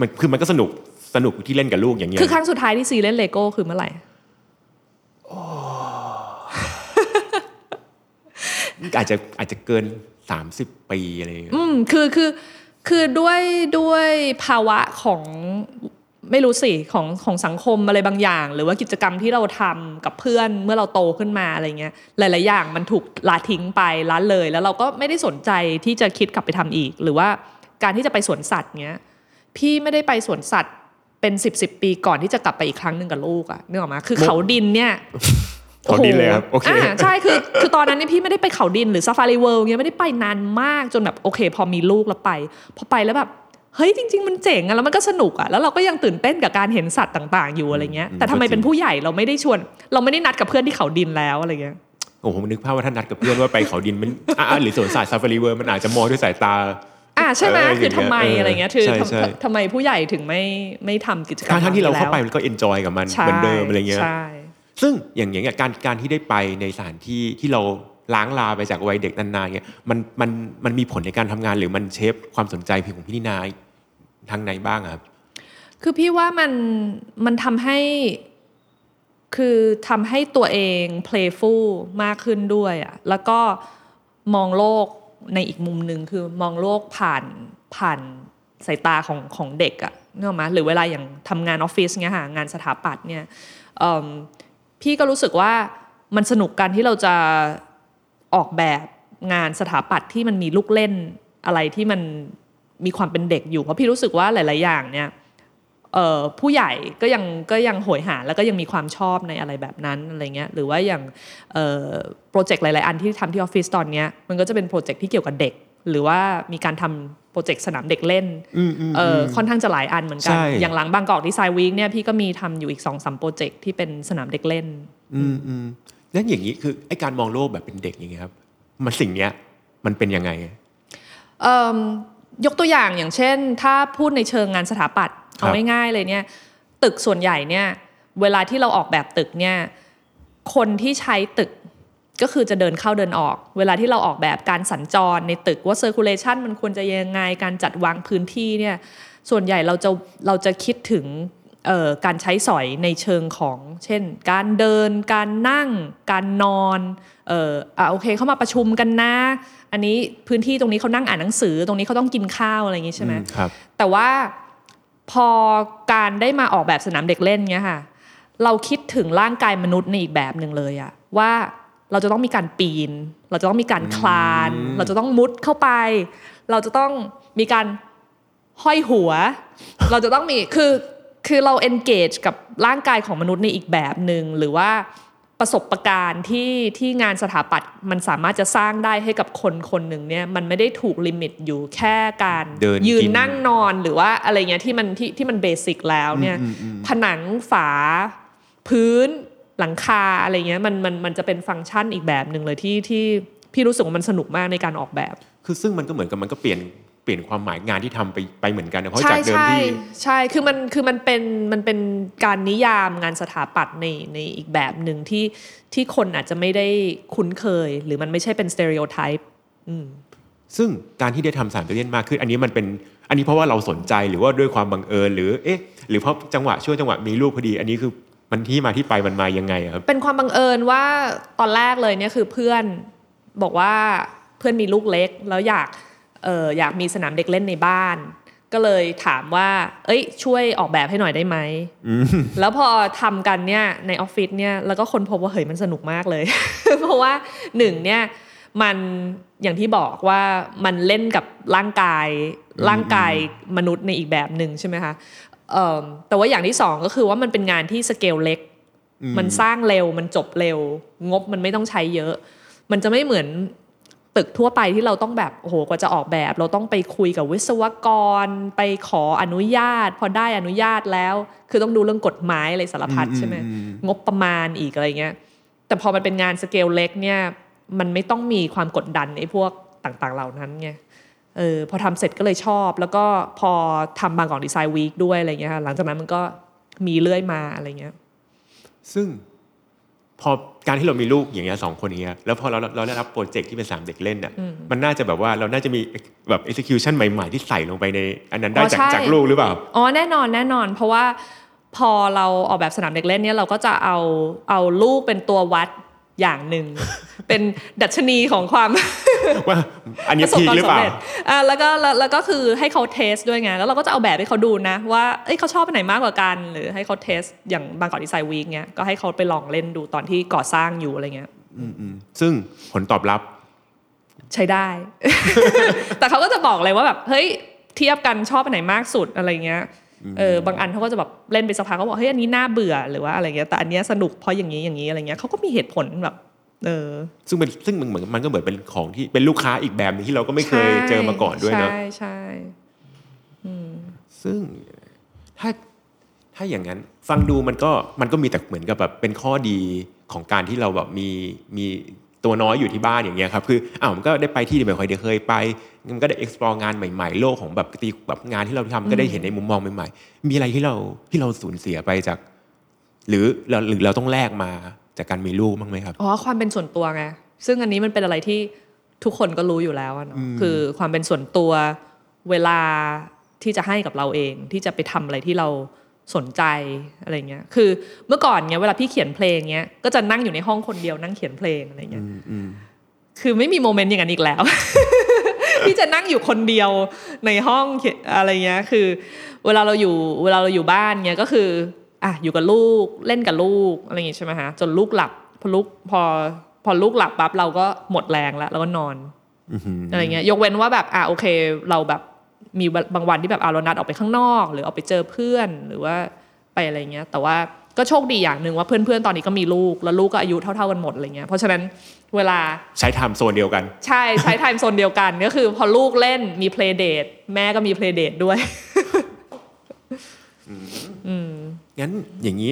[SPEAKER 4] มันคือมันก็สนุกสนุกที่เล่นกับลูกอย่างเงี้ย
[SPEAKER 1] คือครั้งสุดท้ายที่ซีเล่นเลโก้คือเมื่อไหร่
[SPEAKER 4] อาจจะอาจจะเกิน 30 ปีอะไรอย่างเงี้ย
[SPEAKER 1] อืมคือคือคือด้วยด้วยภาวะของ ไม่รู้สิของของสังคมอะไรบางอย่าง หรือว่ากิจกรรมที่เราทำกับเพื่อนเมื่อเราโตขึ้นมาอะไรเงี้ยหลาย ๆ อย่างมันถูกละทิ้งไปละเลย แล้วเราก็ไม่ได้สนใจที่จะคิดกลับไปทำอีก หรือว่าการที่จะไปสวนสัตว์เงี้ยพี่ไม่ได้ไปสวนสัตว์เป็นสิบสิบปีก่อนที่จะกลับไปอีกครั้งหนึ่งกับลูกอะนึกออกไหมคือเขาดินเนี่ย
[SPEAKER 4] เขาดีเลยครับโอเค
[SPEAKER 1] อ่าใช่คือคือตอนนั้นเนี่ยพี่ไม่ได้ไปเขาดินหรือซาฟารีเวิลด์เงี้ยไม่ได้ไปนานมากจนแบบโอเค พอมีลูกแล้วไป พอไปแล้วแบบ เฮ้ยจริง ๆ มันเจ๋งอะแล้วมันก็สนุกอะแล้วเราก็ยังตื่นเต้นกับการเห็นสัตว์ต่างๆ อยู่อะไรเงี้ย
[SPEAKER 4] อืม
[SPEAKER 1] แต่ทำไม
[SPEAKER 4] ก็จริง
[SPEAKER 1] เป็นผู้ใหญ่เราไม่ได้ชวน เราไม่ได้นัดกับเพื่อนที่เขาดินแล้วอะไรเงี้ย
[SPEAKER 4] โอ้โหผมนึกภาพว่าท่านนัดกับเพื่อนว่าไปเขาดินมันอะอะหรือสวนสัตว์ซาฟารีเวิลด์มันอาจจะมองด้วยสายตา
[SPEAKER 1] อ่าใช่ไหม
[SPEAKER 4] เออ
[SPEAKER 1] คือทำไม
[SPEAKER 4] อย่างเงี้ย
[SPEAKER 1] อะไรเงี้ยคือ
[SPEAKER 4] ใช่
[SPEAKER 1] ทำ
[SPEAKER 4] ใช่
[SPEAKER 1] ทำไมผู้ใหญ่ถึงไม่ไม่ทำกิจกรรม
[SPEAKER 4] ทั้งที่เราเข้าไป
[SPEAKER 1] แล้ว
[SPEAKER 4] มันก็ enjoy กับมัน
[SPEAKER 1] ใช่
[SPEAKER 4] เหมือนเดิมอะไรเงี้ย
[SPEAKER 1] ใช่
[SPEAKER 4] ซึ่งอย่างอย่างเงี้ยการการที่ได้ไปในสถานที่ที่เราร้างลาไปจากวัยเด็กนานๆเงี้ยมันมันมันมีผลในการทำงานหรือมัน shape ความสนใจเพลงของพี่นินาย ทางไหนบ้างครับ
[SPEAKER 1] คือพี่ว่ามันมันทำให้คือทำให้ตัวเอง playful มากขึ้นด้วยอะแล้วก็มองโลกในอีกมุมหนึ่งคือมองโลกผ่านผ่านสายตาของของเด็กอะนึกออกไหมหรือเวลาอย่างทำงานออฟฟิศเงี้ยค่ะงานสถาปัตย์เนี่ยพี่ก็รู้สึกว่ามันสนุกกันที่เราจะออกแบบงานสถาปัตย์ที่มันมีลูกเล่นอะไรที่มัน มีความเป็นเด็กอยู่ เพราะพี่รู้สึกว่าหลาย ๆ อย่างเนี่ยเอ่อผู้ใหญ่ก็ยังก็ยังโหยหาแล้วก็ยังมีความชอบในอะไรแบบนั้นอะไรเงี้ยหรือว่าอย่างโปรเจกต์หลาย ๆ อันที่ทำที่ออฟฟิศตอนเนี้ยมันก็จะเป็นโปรเจกต์ที่เกี่ยวกับเด็ก หรือว่ามีการทำโปรเจกต์สนามเด็กเล่นเอ่ออค่อนข้างจะหลายอันเหมือนกัน
[SPEAKER 4] ใช่
[SPEAKER 1] อย่างหลัง Bangkok Design Week เนี่ยพี่ก็มีทำอยู่อีกสองสามโปรเจกต์ที่เป็นสนามเด็กเล่น
[SPEAKER 4] อืมอืมแล้วอย่างนี้คือไอ้การมองโลกแบบเป็นเด็กอย่างเงี้ยครับมันสิ่งเนี้ยมันเป็นยังไง
[SPEAKER 1] เอิ่ม ยกตัวอย่างอย่างเช่น ถ้าพูดในเชิงงานสถาปัตย์
[SPEAKER 4] ครั
[SPEAKER 1] เอา
[SPEAKER 4] บ
[SPEAKER 1] ง่ายๆเลยเนี่ยตึกส่วนใหญ่เนี่ยเวลาที่เราออกแบบตึกเนี่ยคนที่ใช้ตึกก็คือจะเดินเข้าเดินออก เวลาที่เราออกแบบการสัญจรในตึกว่า circulation มันควรจะยังไงการจัดวางพื้นที่เนี่ยส่วนใหญ่เราจะเราจะคิดถึงเอ่อ การใช้สอยในเชิงของ เช่น การเดิน การนั่ง การนอนเอออะโอเคเข้ามาประชุมกันนะ อันนี้พื้นที่ตรงนี้เขานั่งอ่านหนังสือ ตรงนี้เขาต้องกินข้าวอะไรอย่างงี้ใช่ไหม
[SPEAKER 4] อืครับ
[SPEAKER 1] แต่ว่าพอการได้มาออกแบบสนามเด็กเล่นเงี้ยค่ะเราคิดถึงร่างกายมนุษย์ในอีกแบบหนึ่งเลยอะว่าเราจะต้องมีการปีน เราจะต้องมีการคลาน เราจะต้องมุดเข้าไป เราจะต้องมีการห้อยหัว เราจะต้องมีคือ คือเรา engage กับร่างกายของมนุษย์ในอีกแบบหนึ่งหรือว่าประสบการณ์ที่ที่งานสถาปัตย์มันสามารถจะสร้างได้ให้กับคนคนหนึ่งเนี่ยมันไม่ได้ถูก limit อยู่แค่การ
[SPEAKER 4] เดิน
[SPEAKER 1] ยืน
[SPEAKER 4] กิน
[SPEAKER 1] นั่งนอนหรือว่าอะไรเงี้ยที่มันที่ที่มัน basic แล้วเนี่ยผนังฝาพื้นหลังคาอะไรเงี้ยมันมันมันจะเป็นฟังก์ชันอีกแบบหนึ่งเลยที่ที่พี่รู้สึกว่ามันสนุกมากในการออกแบบ
[SPEAKER 4] คือซึ่งมันก็เหมือนกับมันก็เปลี่ยน เปลี่ยนความหมายงานที่ทำไปไปเหมือนกันนะเพราะ
[SPEAKER 1] ใช่
[SPEAKER 4] จากเดิม
[SPEAKER 1] ใช่
[SPEAKER 4] ที่
[SPEAKER 1] ใช่คือมันคือมันเป็นมันเป็นการนิยามงานสถาปัตย์ในในอีกแบบหนึ่งที่ที่คนอาจจะไม่ได้คุ้นเคย หรือมันไม่ใช่เป็นสเตอริโอไทป์
[SPEAKER 4] ซึ่งการที่ได้ทำสามตัวเล่นมากขึ้น อันนี้มันเป็นอันนี้เพราะว่าเราสนใจหรือว่าด้วยความบังเอิญหรือเอ๊ะหรือเพราะจังหวะช่วงจังหวะมีลูกพอดี อันนี้คือมันที่มาที่ไปมันมายังไงอะครับ
[SPEAKER 1] เป็นความบังเอิญว่าตอนแรกเลยเนี่ยคือเพื่อนบอกว่าเพื่อนมีลูกเล็กแล้วอยาก เอออยากมีสนามเด็กเล่นในบ้าน ก็เลยถามว่า เอ้ย ช่วยออกแบบให้หน่อยได้ไหมแล้วพอทำกันเนี่ยในออฟฟิศเนี่ยแล้วก็คนพบว่าเฮ้ยมันสนุกมากเลย เพราะว่าหนึ่งเนี่ยมันอย่างที่บอกว่ามันเล่นกับร่างกายร่างกายมนุษย์ในอีกแบบหนึ่งใช่ไหมคะเอิ่มแต่ว่าอย่างที่สองก็คือว่ามันเป็นงานที่สเกลเล็ก มันสร้างเร็วมันจบเร็ว งบมันไม่ต้องใช้เยอะ มันจะไม่เหมือน ตึกทั่วไปที่เราต้องแบบโอ้โหกว่าจะออกแบบ เราต้องไปคุยกับวิศวกร ไปขออนุญาต พอได้อนุญาตแล้ว คือต้องดูเรื่องกฎหมายอะไรสารพัดใช่ไหมงบประมาณอีกอะไรเงี้ยแต่พอมันเป็นงานสเกลเล็กเนี่ยมันไม่ต้องมีความกดดันไอ้พวกต่างๆเหล่านั้นไงเออพอทำเสร็จก็เลยชอบ แล้วก็พอทำบางกอกดีไซน์วีคด้วยอะไรเงี้ยค่ะหลังจากนั้นมันก็มีเรื่อยมาอะไรเงี้ย
[SPEAKER 4] ซึ่ง พอการที่เรามีลูกอย่างเงี้ยสองคนอย่างเงี้ยแล้วพอเราเราได้รับโปรเจกต์ที่เป็นสามเด็กเล่นอะมันน่าจะแบบว่าเราน่าจะมีแบบ execution ใหม่ ๆ ที่ใส่ลงไปใน อันนั้นได้
[SPEAKER 1] อ๋อ
[SPEAKER 4] จาก
[SPEAKER 1] ใช่
[SPEAKER 4] จากลูกหรือเปล่า
[SPEAKER 1] อ๋อแน่นอนแน่นอน เพราะว่าพอเราออกแบบสนามเด็กเล่นเนี่ยเราก็จะเอาเอาลูกเป็นตัววัดอย่างหนึ่งเป็นดัชนีของความ
[SPEAKER 4] ว่าอันนี้
[SPEAKER 1] ประสบ
[SPEAKER 4] พีค
[SPEAKER 1] ความ
[SPEAKER 4] หรือ
[SPEAKER 1] สำ
[SPEAKER 4] เปล่า
[SPEAKER 1] เร็จอ่าแล้วก็แล้วแล้วก็คือให้เขาเทสด้วยไงแล้วเราก็จะเอาแบบให้เขาดูนะ ว่าเอ้ยเขาชอบไปไหนมากกว่ากัน หรือให้เขาเทสอย่างบางกอกดีไซน์วีคเนี้ยก็ให้เขาไปลองเล่นดูตอนที่ก่อสร้างอยู่อะไรเงี้ย
[SPEAKER 4] ซึ่งผลตอบรับ
[SPEAKER 1] ใช้ได้ แต่เขาก็จะบอกเลยว่าแบบเฮ้ยเทียบกันชอบอันไหนมากสุดอะไรเงี้ยเออบางอันเขาก็จะแบบเล่นไปสักพักเขาบอกเฮ้ยอันนี้น่าเบื่อหรือว่าอะไรเงี้ยแต่อันเนี้ยสนุกเพราะอย่างนี้อย่างนี้อะไรเงี้ยเขาก็มีเหตุผลแบบ เออ
[SPEAKER 4] ซึ่งเป็นซึ่งมันเหมือนมันก็เหมือนเป็นของที่เป็นลูกค้าอีกแบบหนึงที่เราก็ไม่เคยเจอมาก่อนด้วยเนาะ
[SPEAKER 1] ใช่ใช่
[SPEAKER 4] ซึ่งถ้าถ้าอย่างนั้นฟังดูมันก็มันก็มีแต่เหมือนกับแบบเป็นข้อดีของการที่เราแบบมีมีตัวน้อยอยู่ที่บ้านอย่างเงี้ยครับคืออ้าวมันก็ได้ไปที่ที่ไม่ค่อยได้เคยไป มันก็ได้ explore งานใหม่ๆ โลกของแบบตีแบบงานที่เราทำก็ได้เห็นในมุมมองใหม่ๆ มีอะไรที่เราที่เราสูญเสียไปจาก หรือเราหรือเราต้องแลกมา จากการมีลูกบ้างไหมครับ
[SPEAKER 1] อ๋อ ความเป็นส่วนตัวไง ซึ่งอันนี้มันเป็นอะไรที่ทุกคนก็รู้อยู่แล้วอะเนาะคือความเป็นส่วนตัวเวลาที่จะให้กับเราเอง ที่จะไปทำอะไรที่เราสนใจอะไรเงี้ย คือเมื่อก่อนเนี้ยเวลาพี่เขียนเพลงเนี้ย ก็จะนั่งอยู่ในห้องคนเดียวนั่งเขียนเพลงอะไรเงี้ยคือไม่มีโมเมนต์อย่างนั้นอีกแล้วพี่จะนั่งอยู่คนเดียวในห้องเขียนอะไรเงี้ย คือ เวลาเราอยู่เวลาเราอยู่บ้านเงี้ยก็คือ อะอยู่กับลูกเล่นกับลูกอะไรอย่างงี้ใช่ไหมฮะจนลูกหลับพอลูกพอพอลูกหลับปั๊บเราก็หมดแรงแล้วเราก็นอนอะไรเงี้ยยกเว้นว่าแบบอะโอเค เราแบบมีบางวันที่แบบเอาเรานัดออกไปข้างนอก หรือออกไปเจอเพื่อนหรือว่าไปอะไรเงี้ยแต่ว่าก็โชคดีอย่างหนึ่งว่าเพื่อนๆตอนนี้ก็มีลูกแล้วลูกก็อายุเท่าๆกันหมดอะไรเงี้ยเพราะฉะนั้นเวลา
[SPEAKER 4] ใช้ time zone เดียวกัน
[SPEAKER 1] ใช่ใช้ time zone เดียวกันก็คือ พอลูกเล่นมี playdate แม่ก็มี playdate ด้วย
[SPEAKER 4] งั้นอย่างนี้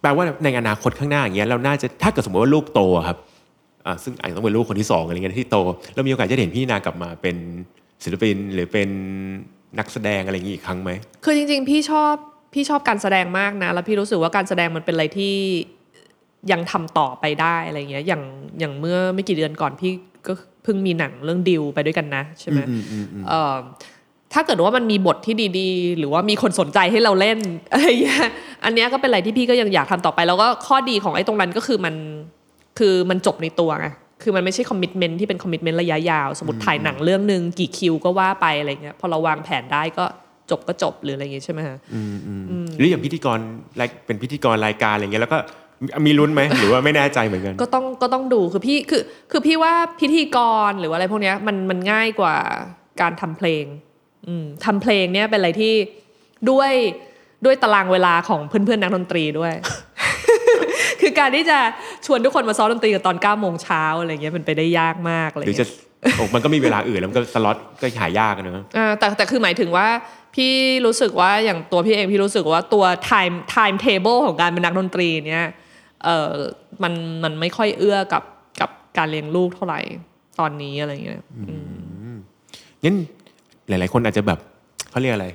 [SPEAKER 4] แปลว่าในอนาคตข้างหน้าอย่างเงี้ยเราน่าจะถ้าเกิดสมมติว่าลูกโตอะครับอ่าซึ่งอาจจะต้องเป็นลูกคนที่สองอะไรเงี้ยที่โตเรามีโอกาสจะเห็นพี่นากลับมาเป็นศิลปินหรือเป็นนักแสดงอะไรอย่างงี้อีกครั้งไหม
[SPEAKER 1] คือจริงๆ พี่ชอบพี่ชอบการแสดงมากนะ แล้วพี่รู้สึกว่าการแสดงมันเป็นอะไรที่ยังทำต่อไปได้อะไรเงี้ยอย่างอย่างเมื่อไม่กี่เดือนก่อนพี่ก็เพิ่งมีหนังเรื่องดิวไปด้วยกันนะใช่ไหมเอ่อ ถ้าเกิดว่ามันมีบทที่ดีๆ หรือว่ามีคนสนใจให้เราเล่นอะไรเงี้ยอันเนี้ยก็เป็นอะไรที่พี่ก็ยังอยากทำต่อไป แล้วก็ข้อดีของไอ้ตรงนั้นก็คือมันคือมันจบในตัวไงคือมันไม่ใช่คอมมิชเมนที่เป็นคอมมิชเมนระยะยาว สมมติถ่ายหนังเรื่องหนึ่งกี่คิวก็ว่าไปอะไรเงี้ยพอเราวางแผนได้ก็จบก็จบหรืออะไรเงี้ยใช่ไหมฮะ
[SPEAKER 4] หรืออย่างพิธีกรรายเป็นพิธีกรรายการอะไรเงี้ยแล้วก็มีมีลุ้นไหมหรือว่าไม่แน่ใจเหมือนกัน
[SPEAKER 1] ก็ต้องก็ต้องดูคือพี่คือคือพี่ว่าพิธีกรหรือว่าอะไรพวกเนี้ยมันมันง่ายกว่าการทำเพลงอืม ทำเพลงเนี่ยเป็นอะไรที่ด้วยด้วยตารางเวลาของเพื่อนๆนักดนตรีด้วย คือการที่จะชวนทุกคนมาซ้อมดนตรีกันตอน9ก้าโมงเช้าอะไรเงี้ยเป็นไปได้ยากมากอะไร
[SPEAKER 4] หรือ
[SPEAKER 1] เงี้
[SPEAKER 4] จะ
[SPEAKER 1] ย
[SPEAKER 4] โอ้มันก็มีเวลาอื่นแล้วมันก็สล็อตก็หายากอะเนอะ
[SPEAKER 1] อ่าแต่แต่คือหมายถึงว่าพี่รู้สึกว่าอย่างตัวพี่เองพี่รู้สึกว่าตัว time time table ของการเป็นนักดนตรีเนี่ยเออมันมันไม่ค่อยเอื้อกับกับการเลี้ยงลูกเท่าไหร่ตอนนี้อะไรเงี้ยอืม
[SPEAKER 4] งั้น หลาย ๆ คนอาจจะแบบเขาเรียกอะไร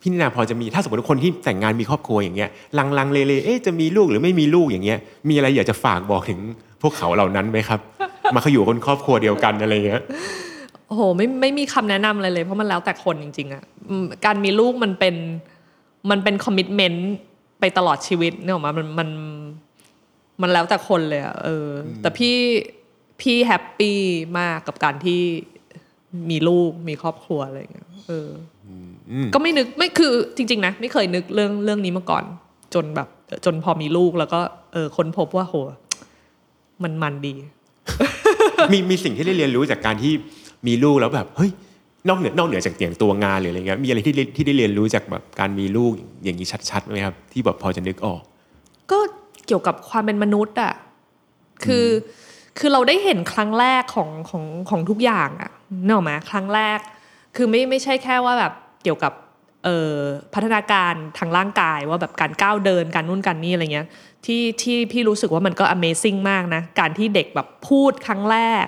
[SPEAKER 4] พี่นินาพอจะมีถ้าสมมติว่าคนที่แต่งงานมีครอบครัวอย่างเงี้ยลังลังเลเลเอ๊ะจะมีลูกหรือไม่มีลูกอย่างเงี้ยมีอะไรอยากจะฝากบอกถึงพวกเขาเหล่านั้นไหมครับ มาเขาอยู่คนครอบครัวเดียวกันอะไรเงี้ย
[SPEAKER 1] โอ้โหไม่ไม่มีคำแนะนำอะไรเลย เพราะมันแล้วแต่คนจริง ๆอะอืมการมีลูกมันเป็นมันเป็น commitment ไปตลอดชีวิตเนี่ยหรอกมามันมันมันแล้วแต่คนเลยอะเอออแต่พี่ พี่ happy มากกับการที่มีลูกมีครอบครัวอะไรอย่างเงี้ยเอออก็ไม่นึกไม่คือจริง ๆ นะ ไม่เคยนึกเรื่องเรื่องนี้มาก่อน จนแบบ จนพอมีลูกแล้วก็เออค้นพบว่าโห มันมันดี
[SPEAKER 4] มีมีสิ่งที่ได้เรียนรู้จากการที่มีลูกแล้วแบบ เฮ้ยนอกเหนือนอกเหนือจากอย่างตัวงานหรืออะไรเงี้ยมีอะไรที่ได้ที่ได้เรียนรู้จากแบบการมีลูกอย่างนี้ชัดๆไหมครับ ที่แบบพอจะนึกออก
[SPEAKER 1] ก็เกี่ยวกับความเป็นมนุษย์อะคือ คือเราได้เห็นครั้งแรกของของของทุกอย่างอะเนอะไหมครั้งแรก คือไม่ไม่ใช่แค่ว่าแบบเกี่ยวกับเอ่อพัฒนาการทางร่างกายว่าแบบการก้าวเดินการนู่นการนี่อะไรเงี้ยที่ที่พี่รู้สึกว่ามันก็ Amazing มากนะ การที่เด็กแบบพูดครั้งแรก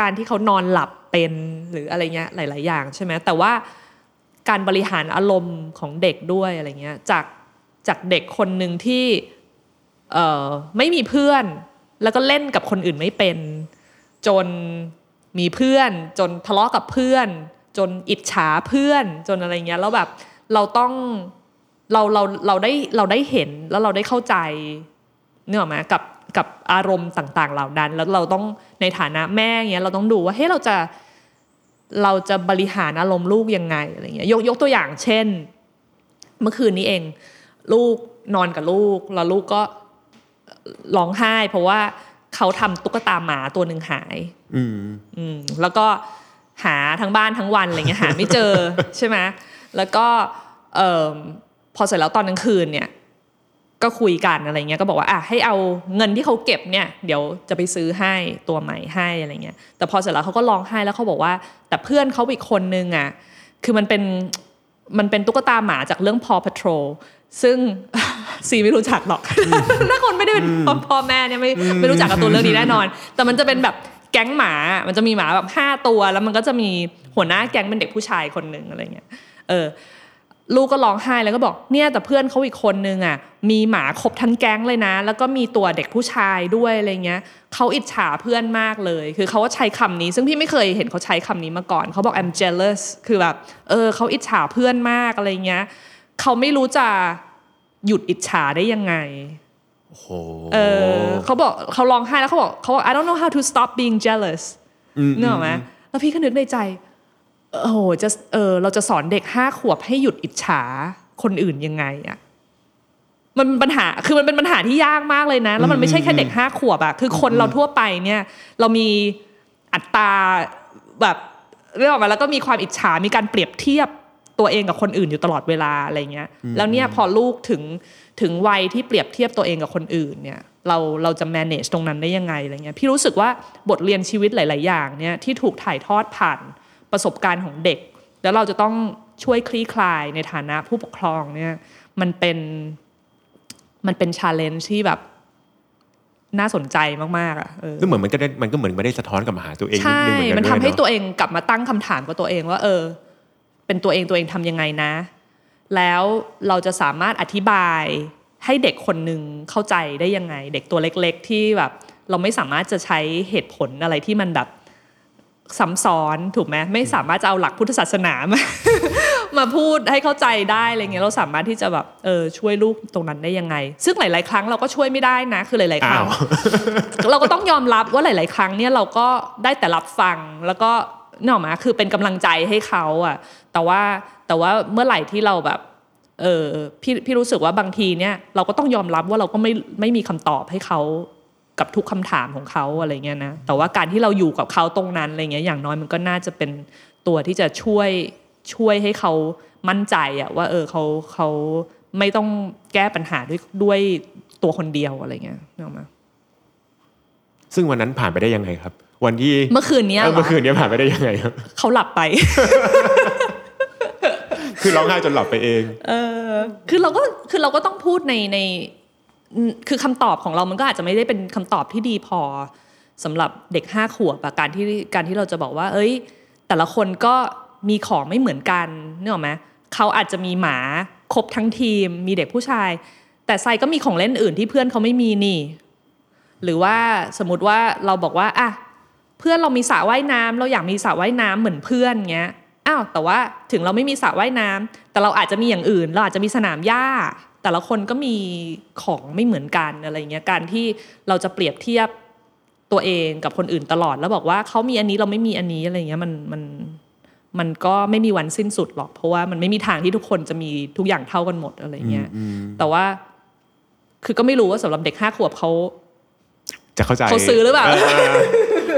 [SPEAKER 1] การที่เขานอนหลับเป็นหรืออะไรเงี้ยหลาย ๆ อย่างใช่ไหมแต่ว่าการบริหารอารมณ์ของเด็กด้วยอะไรเงี้ยจากจากเด็กคนหนึ่งที่เออไม่มีเพื่อน แล้วก็เล่นกับคนอื่นไม่เป็น จนมีเพื่อน จนทะเลาะกับเพื่อน จนอิจฉาเพื่อน จนอะไรเงี้ยแล้วแบบเราต้องเราเราเราได้เราได้เห็นแล้วเราได้เข้าใจเนื้ออไหมกับกับอารมณ์ต่าง ๆ เหล่านั้น แล้วเราต้องในฐานะแม่เงี้ยเราต้องดูว่าเฮ้ยเราจะเราจะบริหารอารมณ์ลูกยังไงอะไรเงี้ยยกยกตัวอย่างเช่น เมื่อคืนนี้เอง ลูกนอนกับลูก แล้วลูกก็ ร้องไห้ เพราะว่าเขาทำตุ๊กตาหมาตัวหนึ่งหาย
[SPEAKER 4] อืม
[SPEAKER 1] อืมแล้วก็หาทั้งบ้านทั้งวันอะไรเงี้ยหาไม่เจอใช่ไหมแล้วก็เอ่อพอเสร็จแล้วตอนกลางคืนเนี่ย ก็คุยกันอะไรเงี้ยก็บอกว่าอะให้เอาเงินที่เขาเก็บเนี่ย เดี๋ยวจะไปซื้อให้ตัวใหม่ให้อะไรเงี้ยแต่พอเสร็จแล้วเขาก็ร้องไห้แล้วเขาบอกว่า แต่เพื่อนเขาอีกคนนึงอะคือมันเป็น มันเป็นตุ๊กตาหมาจากเรื่อง Paw Patrol ซึ่งซีไม่รู้จักหรอกถ้าคนไม่ได้เป็นพ่อพ่อแม่เนี่ยไม่ไม่รู้จักกับตัวเรื่องนี้แน่นอน แต่มันจะเป็นแบบแก๊งหมา มันจะมีหมาแบบห้าตัว แล้วมันก็จะมีหัวหน้าแก๊งเป็นเด็กผู้ชายคนหนึ่งอะไรเงี้ย เออ ลูกก็ร้องไห้แล้วก็บอกเนี่ยแต่เพื่อนเขาอีกคนนึงอะมีหมาครบทั้งแก๊งเลยนะ แล้วก็มีตัวเด็กผู้ชายด้วยอะไรเงี้ยเขาอิจฉาเพื่อนมากเลย คือเขาก็ใช้คำนี้ ซึ่งพี่ไม่เคยเห็นเขาใช้คำนี้มาก่อนเขาบอก I'm jealous คือแบบเออเขาอิจฉาเพื่อนมากอะไรเงี้ยเขาไม่รู้จะหยุดอิจฉาได้ยังไง
[SPEAKER 4] โอ้โห
[SPEAKER 1] เออเขาบอกเขาร้องไห้แล้วเขาบอกเขาบอก I don't know how to stop being jealous
[SPEAKER 4] ม
[SPEAKER 1] เนกอะไหมแล้วพี่ก็นึกในใจ โอ้โหจะเออเราจะสอนเด็กห้าขวบให้หยุดอิจฉาคนอื่นยังไงอะมันเป็นปัญหาคือมันเป็นปัญหาที่ยากมากเลยนะ แล้วมันไม่ใช่แค่เด็กห้าขวบอะคือคนเราทั่วไปเนี่ย เรามีอัตราแบบเรื่องออกมาแล้วก็มีความอิจฉา มีการเปรียบเทียบตัวเองกับคนอื่นอยู่ตลอดเวลาอะไรเงี้ย แล้วเนี่ยพอลูกถึงถึงวัยที่เปรียบเทียบตัวเองกับคนอื่นเนี่ย เราเราจะ manage ตรงนั้นได้ยังไงอะไรเงี้ย พี่รู้สึกว่าบทเรียนชีวิตหลาย ๆ อย่างเนี่ยที่ถูกถ่ายทอดผ่าน ประสบการณ์ของเด็ก แล้วเราจะต้องช่วยคลี่คลายในฐานะผู้ปกครองเนี่ยมันเป็นมันเป็นชาเลนจ์ที่แบบน่าสนใจมากๆอะเออ
[SPEAKER 4] ก็เหมือนมันก็ได้มันก็เหมือนไม่ได้สะท้อนกลับมาหาตัวเองนิด
[SPEAKER 1] ใช่
[SPEAKER 4] นึงเหมือนกัน
[SPEAKER 1] มัน
[SPEAKER 4] ด้
[SPEAKER 1] ทำ
[SPEAKER 4] วย
[SPEAKER 1] ให้
[SPEAKER 4] เนอะ
[SPEAKER 1] ตัวเองกลับมาตั้งคำถามกับตัวเองว่า เออ เป็นตัวเองตัวเองทำยังไงนะ แล้วเราจะสามารถอธิบายให้เด็กคนหนึ่งเข้าใจได้ยังไง เด็กตัวเล็ก ๆ ที่แบบ เราไม่สามารถจะใช้เหตุผลอะไรที่มันแบบ ซ้ำซ้อนถูกไหมไม่สามารถจะเอาหลักพุทธศาสนามามาพูดให้เข้าใจได้อะไรเงี้ยเราสามารถที่จะแบบเออช่วยลูกตรงนั้นได้ยังไง ซึ่งหลาย ๆ ครั้งเราก็ช่วยไม่ได้นะคือหลาย ๆ ครั้ง
[SPEAKER 4] อ้าว
[SPEAKER 1] เราก็ต้องยอมรับว่าหลาย ๆ ครั้งเนี่ยเราก็ได้แต่รับฟังแล้วก็เนกอะมาคือเป็นกำลังใจให้เขาอะแต่ว่าแต่ว่าเมื่อไหร่ที่เราแบบเออพี่พี่รู้สึกว่าบางทีเนี่ยเราก็ต้องยอมรับว่าเราก็ไม่ไม่มีคำตอบให้เขา กับทุกคำถามของเขาอะไรเงี้ยนะแต่ว่าการที่เราอยู่กับเขาตรงนั้นอะไรเงี้ยอย่างน้อยมันก็น่าจะเป็นตัวที่จะช่วยช่วยให้เขามั่นใจอะว่า เออเขาเขาไม่ต้องแก้ปัญหาด้วยด้วยตัวคนเดียวอะไรเงี้ยนึกออกไหม
[SPEAKER 4] ซึ่งวันนั้นผ่านไปได้ยังไงครับ วันที่
[SPEAKER 1] เมื่อคืนเนี้ย
[SPEAKER 4] เออ
[SPEAKER 1] เหรอ
[SPEAKER 4] เมื่อคืนเนี้ยผ่านไปได้ยังไงครับ
[SPEAKER 1] เขาหลับไป
[SPEAKER 4] คือร้องไห้จนหลับไปเอง
[SPEAKER 1] เออ คือเราก็คือเราก็ต้องพูดในใน คือคำตอบของเรามันก็อาจจะไม่ได้เป็นคำตอบที่ดีพอสำหรับเด็กห้าขวบอะการที่การที่เราจะบอกว่า เอ้ย แต่ละคนก็มีของไม่เหมือนกันนึกออกไหมเขาอาจจะมีหมาครบทั้งทีม มีเด็กผู้ชาย แต่ไซก็มีของเล่นอื่นที่เพื่อนเขาไม่มีนี่ หรือว่าสมมติว่าเราบอกว่าอะเพื่อนเรามีสระว่ายน้ำเราอยากมีสระว่ายน้ำเหมือนเพื่อนเงี้ยอ้าวแต่ว่าถึงเราไม่มีสระว่ายน้ำแต่เราอาจจะมีอย่างอื่น เราอาจจะมีสนามหญ้า แต่ละคนก็มีของไม่เหมือนกันอะไรเงี้ยการที่เราจะเปรียบเทียบตัวเองกับคนอื่นตลอด แล้วบอกว่าเขามีอันนี้เราไม่มีอันนี้อะไรเงี้ยมันมันมันก็ไม่มีวันสิ้นสุดหรอก เพราะว่ามันไม่มีทางที่ทุกคนจะมีทุกอย่างเท่ากันหมดอะไรเงี้ยแต่ว่า คือก็ไม่รู้ว่าสำหรับเด็กห้าขวบเขา
[SPEAKER 4] จะเข้าใจ
[SPEAKER 1] เขาซื้อหรือเปล่า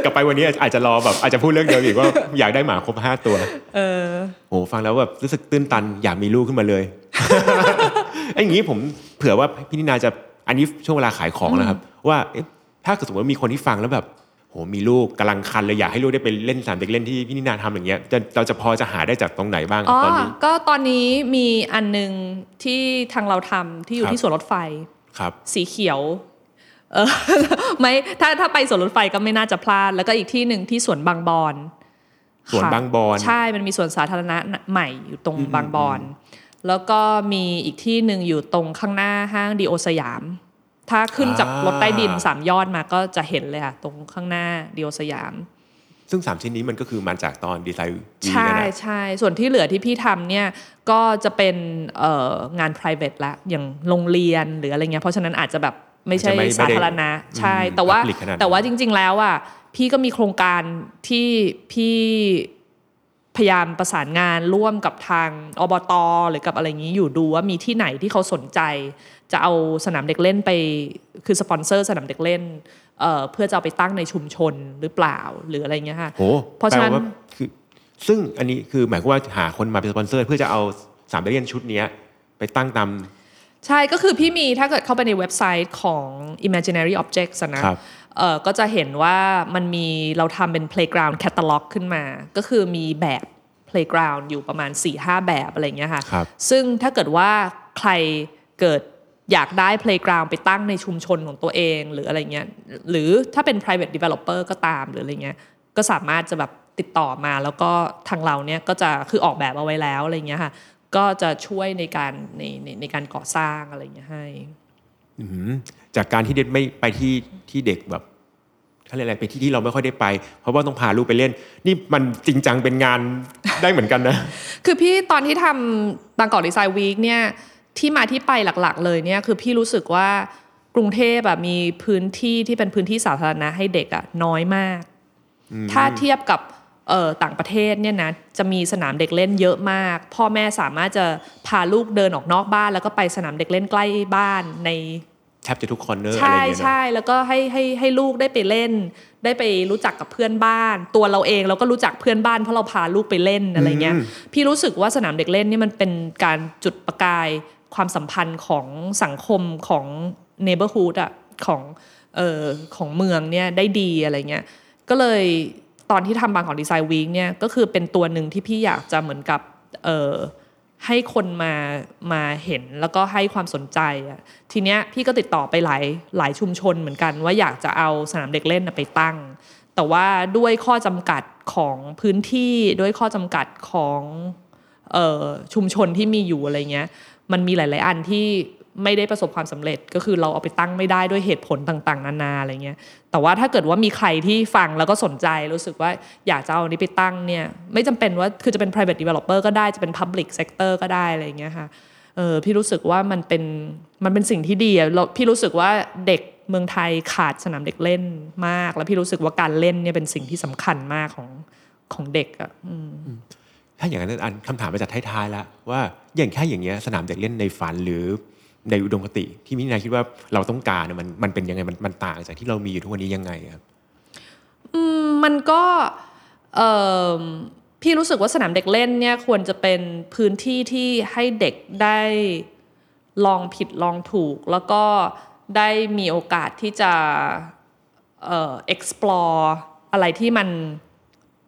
[SPEAKER 4] กลับไปวันนี้อาจจะรอแบบอาจจะพูดเรื่องเดิมอีกว่าอยากได้หมาครบห้าตัว
[SPEAKER 1] เออ
[SPEAKER 4] โอ้ฟังแล้วแบบรู้สึกตื้นตันอยากมีลูกขึ้นมาเลย ไอ้อย่างนี้ผมเผื่อว่าพี่นินาจะอันนี้ช่วงเวลาขายของนะครับ ว่าเอ๊ะถ้าเกิดสมมติว่ามีคนที่ฟังแล้วแบบโหมีลูกกำลังคันเลยอยากให้ลูกได้ไปเล่นสนามเด็กเล่นที่พี่นินาทำอย่างเงี้ยจะเราจะพอจะหาได้จากตรงไหนบ้างค
[SPEAKER 1] อ๋
[SPEAKER 4] รับ
[SPEAKER 1] อ
[SPEAKER 4] ตอนนี้
[SPEAKER 1] ก็ตอนนี้มีอันหนึ่งที่ทางเราทำที่อยู่
[SPEAKER 4] ครับ
[SPEAKER 1] ที่สวนรถไฟ
[SPEAKER 4] ครับ
[SPEAKER 1] สีเขียวเออไม่ถ้าถ้าไปสวนรถไฟก็ไม่น่าจะพลาด แล้วก็อีกที่หนึ่งที่สวนบางบอน
[SPEAKER 4] สวน
[SPEAKER 1] ค่ะ
[SPEAKER 4] บางบอน
[SPEAKER 1] ใช่มันมีสวนสาธารณะใหม่อยู่ตรงบางบอน แล้วก็มีอีกที่หนึ่งอยู่ตรงข้างหน้าห้างดีโอสยาม ถ้าขึ้นจากรถใต้ดินสามยอดมาก็จะเห็นเลยค่ะตรงข้างหน้าดีโอสยาม
[SPEAKER 4] ซึ่งสามชิ้นนี้มันก็คือมาจากตอนดีไซน์วี
[SPEAKER 1] ใช่
[SPEAKER 4] นะ
[SPEAKER 1] ใช่ส่วนที่เหลือที่พี่ทำเนี่ยก็จะเป็นเอ่องาน private ละอย่างโรงเรียนหรืออะไรเงี้ยเพราะฉะนั้นอาจจะแบบไม่ใช่
[SPEAKER 4] อาจจะไม่
[SPEAKER 1] สาธารณะ
[SPEAKER 4] ไม่ได้
[SPEAKER 1] ใช่
[SPEAKER 4] อืม
[SPEAKER 1] แต่ว่า
[SPEAKER 4] public ขนาดนั้น
[SPEAKER 1] แต่ว่าจริง ๆ แล้วอะพี่ก็มีโครงการที่พี่ พยายามประสานงานร่วมกับทางอบตหรือกับอะไรอย่างนี้อยู่ดูว่ามีที่ไหนที่เขาสนใจ จะเอาสนามเด็กเล่นไปคือสปอนเซอร์สนามเด็กเล่นเอ่อเพื่อจะเอาไปตั้งในชุมชนหรือเปล่าหรืออะไรเงี้ยค่ะ
[SPEAKER 4] โห
[SPEAKER 1] เพราะฉะนั้น
[SPEAKER 4] แปลว่าคือซึ่งอันนี้คือหมายความว่าหาคนมาเป็นสปอนเซอร์ เพื่อจะเอาสนามเด็กเล่นชุดเนี้ยไปตั้งตาม
[SPEAKER 1] ใช่ก็คือพี่มีถ้าเกิดเข้าไปในเว็บไซต์ของ imaginary objects อะนะครับ เออก็จะเห็นว่ามันมีเราทำเป็น playground catalog ขึ้นมา ก็คือมีแบบ playground อยู่ประมาณ 4-5 แบบอะไรอย่างเงี้ยค่ะ
[SPEAKER 4] ครับ
[SPEAKER 1] ซึ่งถ้าเกิดว่าใครเกิดอยากได้ playground ไปตั้งในชุมชนของตัวเองหรืออะไรเงี้ยหรือถ้าเป็น private developer ก็ตามหรืออะไรเงี้ยก็สามารถจะแบบติดต่อมาแล้วก็ทางเราเนี่ยก็จะคือออกแบบเอาไว้แล้วอะไรเงี้ยค่ะก็จะช่วยในการในในในการก่อสร้างอะไรเงี้ยให้
[SPEAKER 4] อืม จากการที่เด็กไม่ไปที่ที่เด็กแบบเขาเรียกอะไรไปที่ที่เราไม่ค่อยได้ไป เพราะว่าต้องพาลูกไปเล่น นี่มันจริงจังเป็นงานได้เหมือนกันนะ
[SPEAKER 1] คือพี่ตอนที่ทำ Bangkok Design Week เนี่ยที่มาที่ไปหลักๆ เลยเนี่ยคือพี่รู้สึกว่ากรุงเทพแบบมีพื้นที่ที่เป็นพื้นที่สาธารณะให้เด็กอะน้อยมาก ถ้าเทียบกับเอ่อต่างประเทศเนี่ยนะจะมีสนามเด็กเล่นเยอะมาก พ่อแม่สามารถจะพาลูกเดินออกนอกบ้าน แล้วก็ไปสนามเด็กเล่นใกล้บ้านใน
[SPEAKER 4] แทบจะทุก corner อะไร
[SPEAKER 1] ใช่
[SPEAKER 4] อย่างเงี้ยเนอะ
[SPEAKER 1] ใช่แล้วก็ให้ให้ให้ลูกได้ไปเล่น ได้ไปรู้จักกับเพื่อนบ้าน ตัวเราเองเราก็รู้จักเพื่อนบ้านเพราะเราพาลูกไปเล่นอะไรเงี้ย
[SPEAKER 4] อืม
[SPEAKER 1] พี่รู้สึกว่าสนามเด็กเล่นนี่มันเป็นการจุดประกายความสัมพันธ์ของสังคมของ neighborhood อะของเอ่อของเมืองเนี่ยได้ดีอะไรเงี้ยก็เลยตอนที่ทำบางของดีไซน์วีคเนี่ยก็คือเป็นตัวหนึ่งที่พี่อยากจะเหมือนกับเอ่อ ให้คนมามาเห็นแล้วก็ให้ความสนใจอะทีเนี้ยพี่ก็ติดต่อไปหลายหลายชุมชนเหมือนกัน ว่าอยากจะเอาสนามเด็กเล่นไปตั้ง แต่ว่าด้วยข้อจำกัดของพื้นที่ด้วยข้อจำกัดของออชุมชนที่มีอยู่อะไรเงี้ยมันมีหลาย ๆ อันที่ ไม่ได้ประสบความสำเร็จ ก็คือเราเอาไปตั้งไม่ได้ด้วยเหตุผลต่างๆ นานาอะไรเงี้ย แต่ว่าถ้าเกิดว่ามีใครที่ฟังแล้วก็สนใจรู้สึกว่าอยากจะเอาอันนี้ไปตั้งเนี่ยไม่จำเป็นว่าคือจะเป็น private developer ก็ได้จะเป็น public sector ก็ได้อะไรเงี้ยค่ะเออพี่รู้สึกว่ามันเป็นมันเป็นสิ่งที่ดีแล้วพี่รู้สึกว่าเด็กเมืองไทยขาดสนามเด็กเล่นมาก แล้วพี่รู้สึกว่าการเล่นเนี่ยเป็นสิ่งที่สำคัญมากของของเด็กอะอืม
[SPEAKER 4] ถ้าอย่างนั้นอันคำถามมาจากท้ายๆแล้วว่าอย่างแค่อย่างเงี้ยสนามเด็กเล่นในฝันหรือ ในอุดมคติที่มินาคิดว่าเราต้องการมันมันเป็นยังไงมันมันต่างจากที่เรามีอยู่ทุกวันนี้ยังไงครับ
[SPEAKER 1] มันก็พี่รู้สึกว่าสนามเด็กเล่นเนี่ยควรจะเป็นพื้นที่ที่ให้เด็กได้ลองผิดลองถูก แล้วก็ได้มีโอกาสที่จะ explore อะไรที่มัน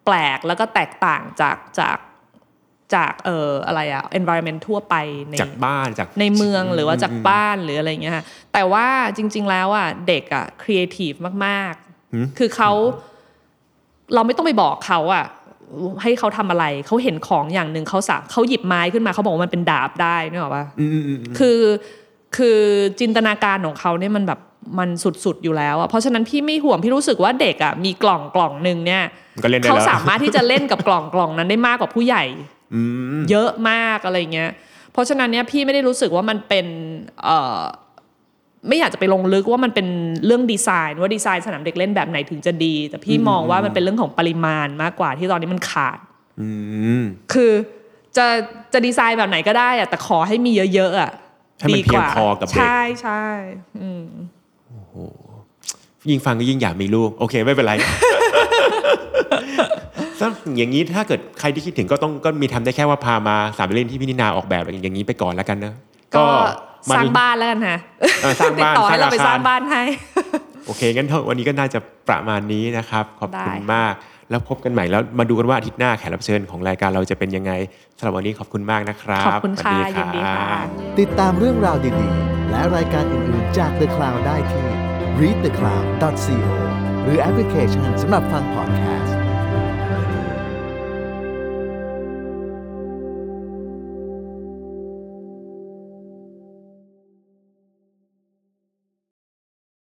[SPEAKER 1] แปลกแล้วก็แตกต่างจากจาก จากเอ่ออะไรอะ environment ทั่วไปใน
[SPEAKER 4] จากบ้านจาก
[SPEAKER 1] ในเมืองหรือว่าจากบ้านหรืออะไรเงี้ยค่ะแต่ว่าจริง ๆ แล้วอะเด็กอะครีเอทีฟมากๆ คือเขาเราไม่ต้องไปบอกเขาอะให้เขาทำอะไรเขาเห็นของอย่างหนึ่งเขาสาเขาหยิบไม้ขึ้นมาเขาบอกว่ามันเป็นดาบได้นึกออกปะคือคือจินตนาการของเขาเนี่ยมันแบบมันสุดๆอยู่แล้วอะเพราะฉะนั้นพี่ไม่ห่วงพี่รู้สึกว่าเด็กอะมีกล่องกล่องหนึ่งเนี่ย
[SPEAKER 4] มันก็เล่นได้
[SPEAKER 1] เขา
[SPEAKER 4] แล้ว
[SPEAKER 1] สามารถที่จะเล่นกับกล่องกล่องนั้นได้มากกว่าผู้ใหญ่ เยอะมากอะไรเงี้ย เพราะฉะนั้นเนี่ยพี่ไม่ได้รู้สึกว่ามันเป็นเอ่อไม่อยากจะไปลงลึกว่ามันเป็นเรื่องดีไซน์ว่าดีไซน์สนามเด็กเล่นแบบไหนถึงจะดี แต่พี่มองว่ามันเป็นเรื่องของปริมาณมากกว่าที่ตอนนี้มันขาด
[SPEAKER 4] อืม
[SPEAKER 1] คือจะจะดีไซน์แบบไหนก็ได้อะแต่ขอให้มีเยอะๆอะ
[SPEAKER 4] ให้มัน
[SPEAKER 1] ดีกว่า
[SPEAKER 4] เพียงพอกับเด็ก
[SPEAKER 1] ใช่ใช่อืม
[SPEAKER 4] ยิ่งฟังก็ยิ่งอยากมีลูก โอเคไม่เป็นไรถ้า อย่างนี้ถ้าเกิดใครที่คิดถึงก็ต้องก็มีทำได้แค่ว่าพามาสามเล่นที่พี่นินาออกแบบอย่างนี้ไปก่อนแล้วกันนะ
[SPEAKER 1] ก็
[SPEAKER 4] ม
[SPEAKER 1] สร้างบ้านแล้วกันฮะ
[SPEAKER 4] เออสร้างบ้าน
[SPEAKER 1] ติดต่อให้เราไป
[SPEAKER 4] ส
[SPEAKER 1] ส
[SPEAKER 4] ร้า
[SPEAKER 1] ร้างง
[SPEAKER 4] อาคาร
[SPEAKER 1] บ้านให้
[SPEAKER 4] โอเคงั้นเถอะวันนี้ก็น่าจะประมาณนี้นะครับ ขอบคุณ
[SPEAKER 1] ได้ค่ะ
[SPEAKER 4] มาก แล้วพบกันใหม่แล้วมาดูกันว่าอาทิตย์หน้าแขกรับเชิญของรายการเราจะเป็นยังไงสำหรับวันนี้ขอบคุณมากนะครับ
[SPEAKER 1] ขอบคุณค่ะ
[SPEAKER 4] สวัส
[SPEAKER 1] ยินดีค่ะ
[SPEAKER 4] รับ
[SPEAKER 2] ติดตามเรื่องราวดีๆ และรายการอื่นๆจาก The Cloud ได้ที่ readthecloud.co หรือแอปพลิเคชันสำหรับฟังพอดแคสต์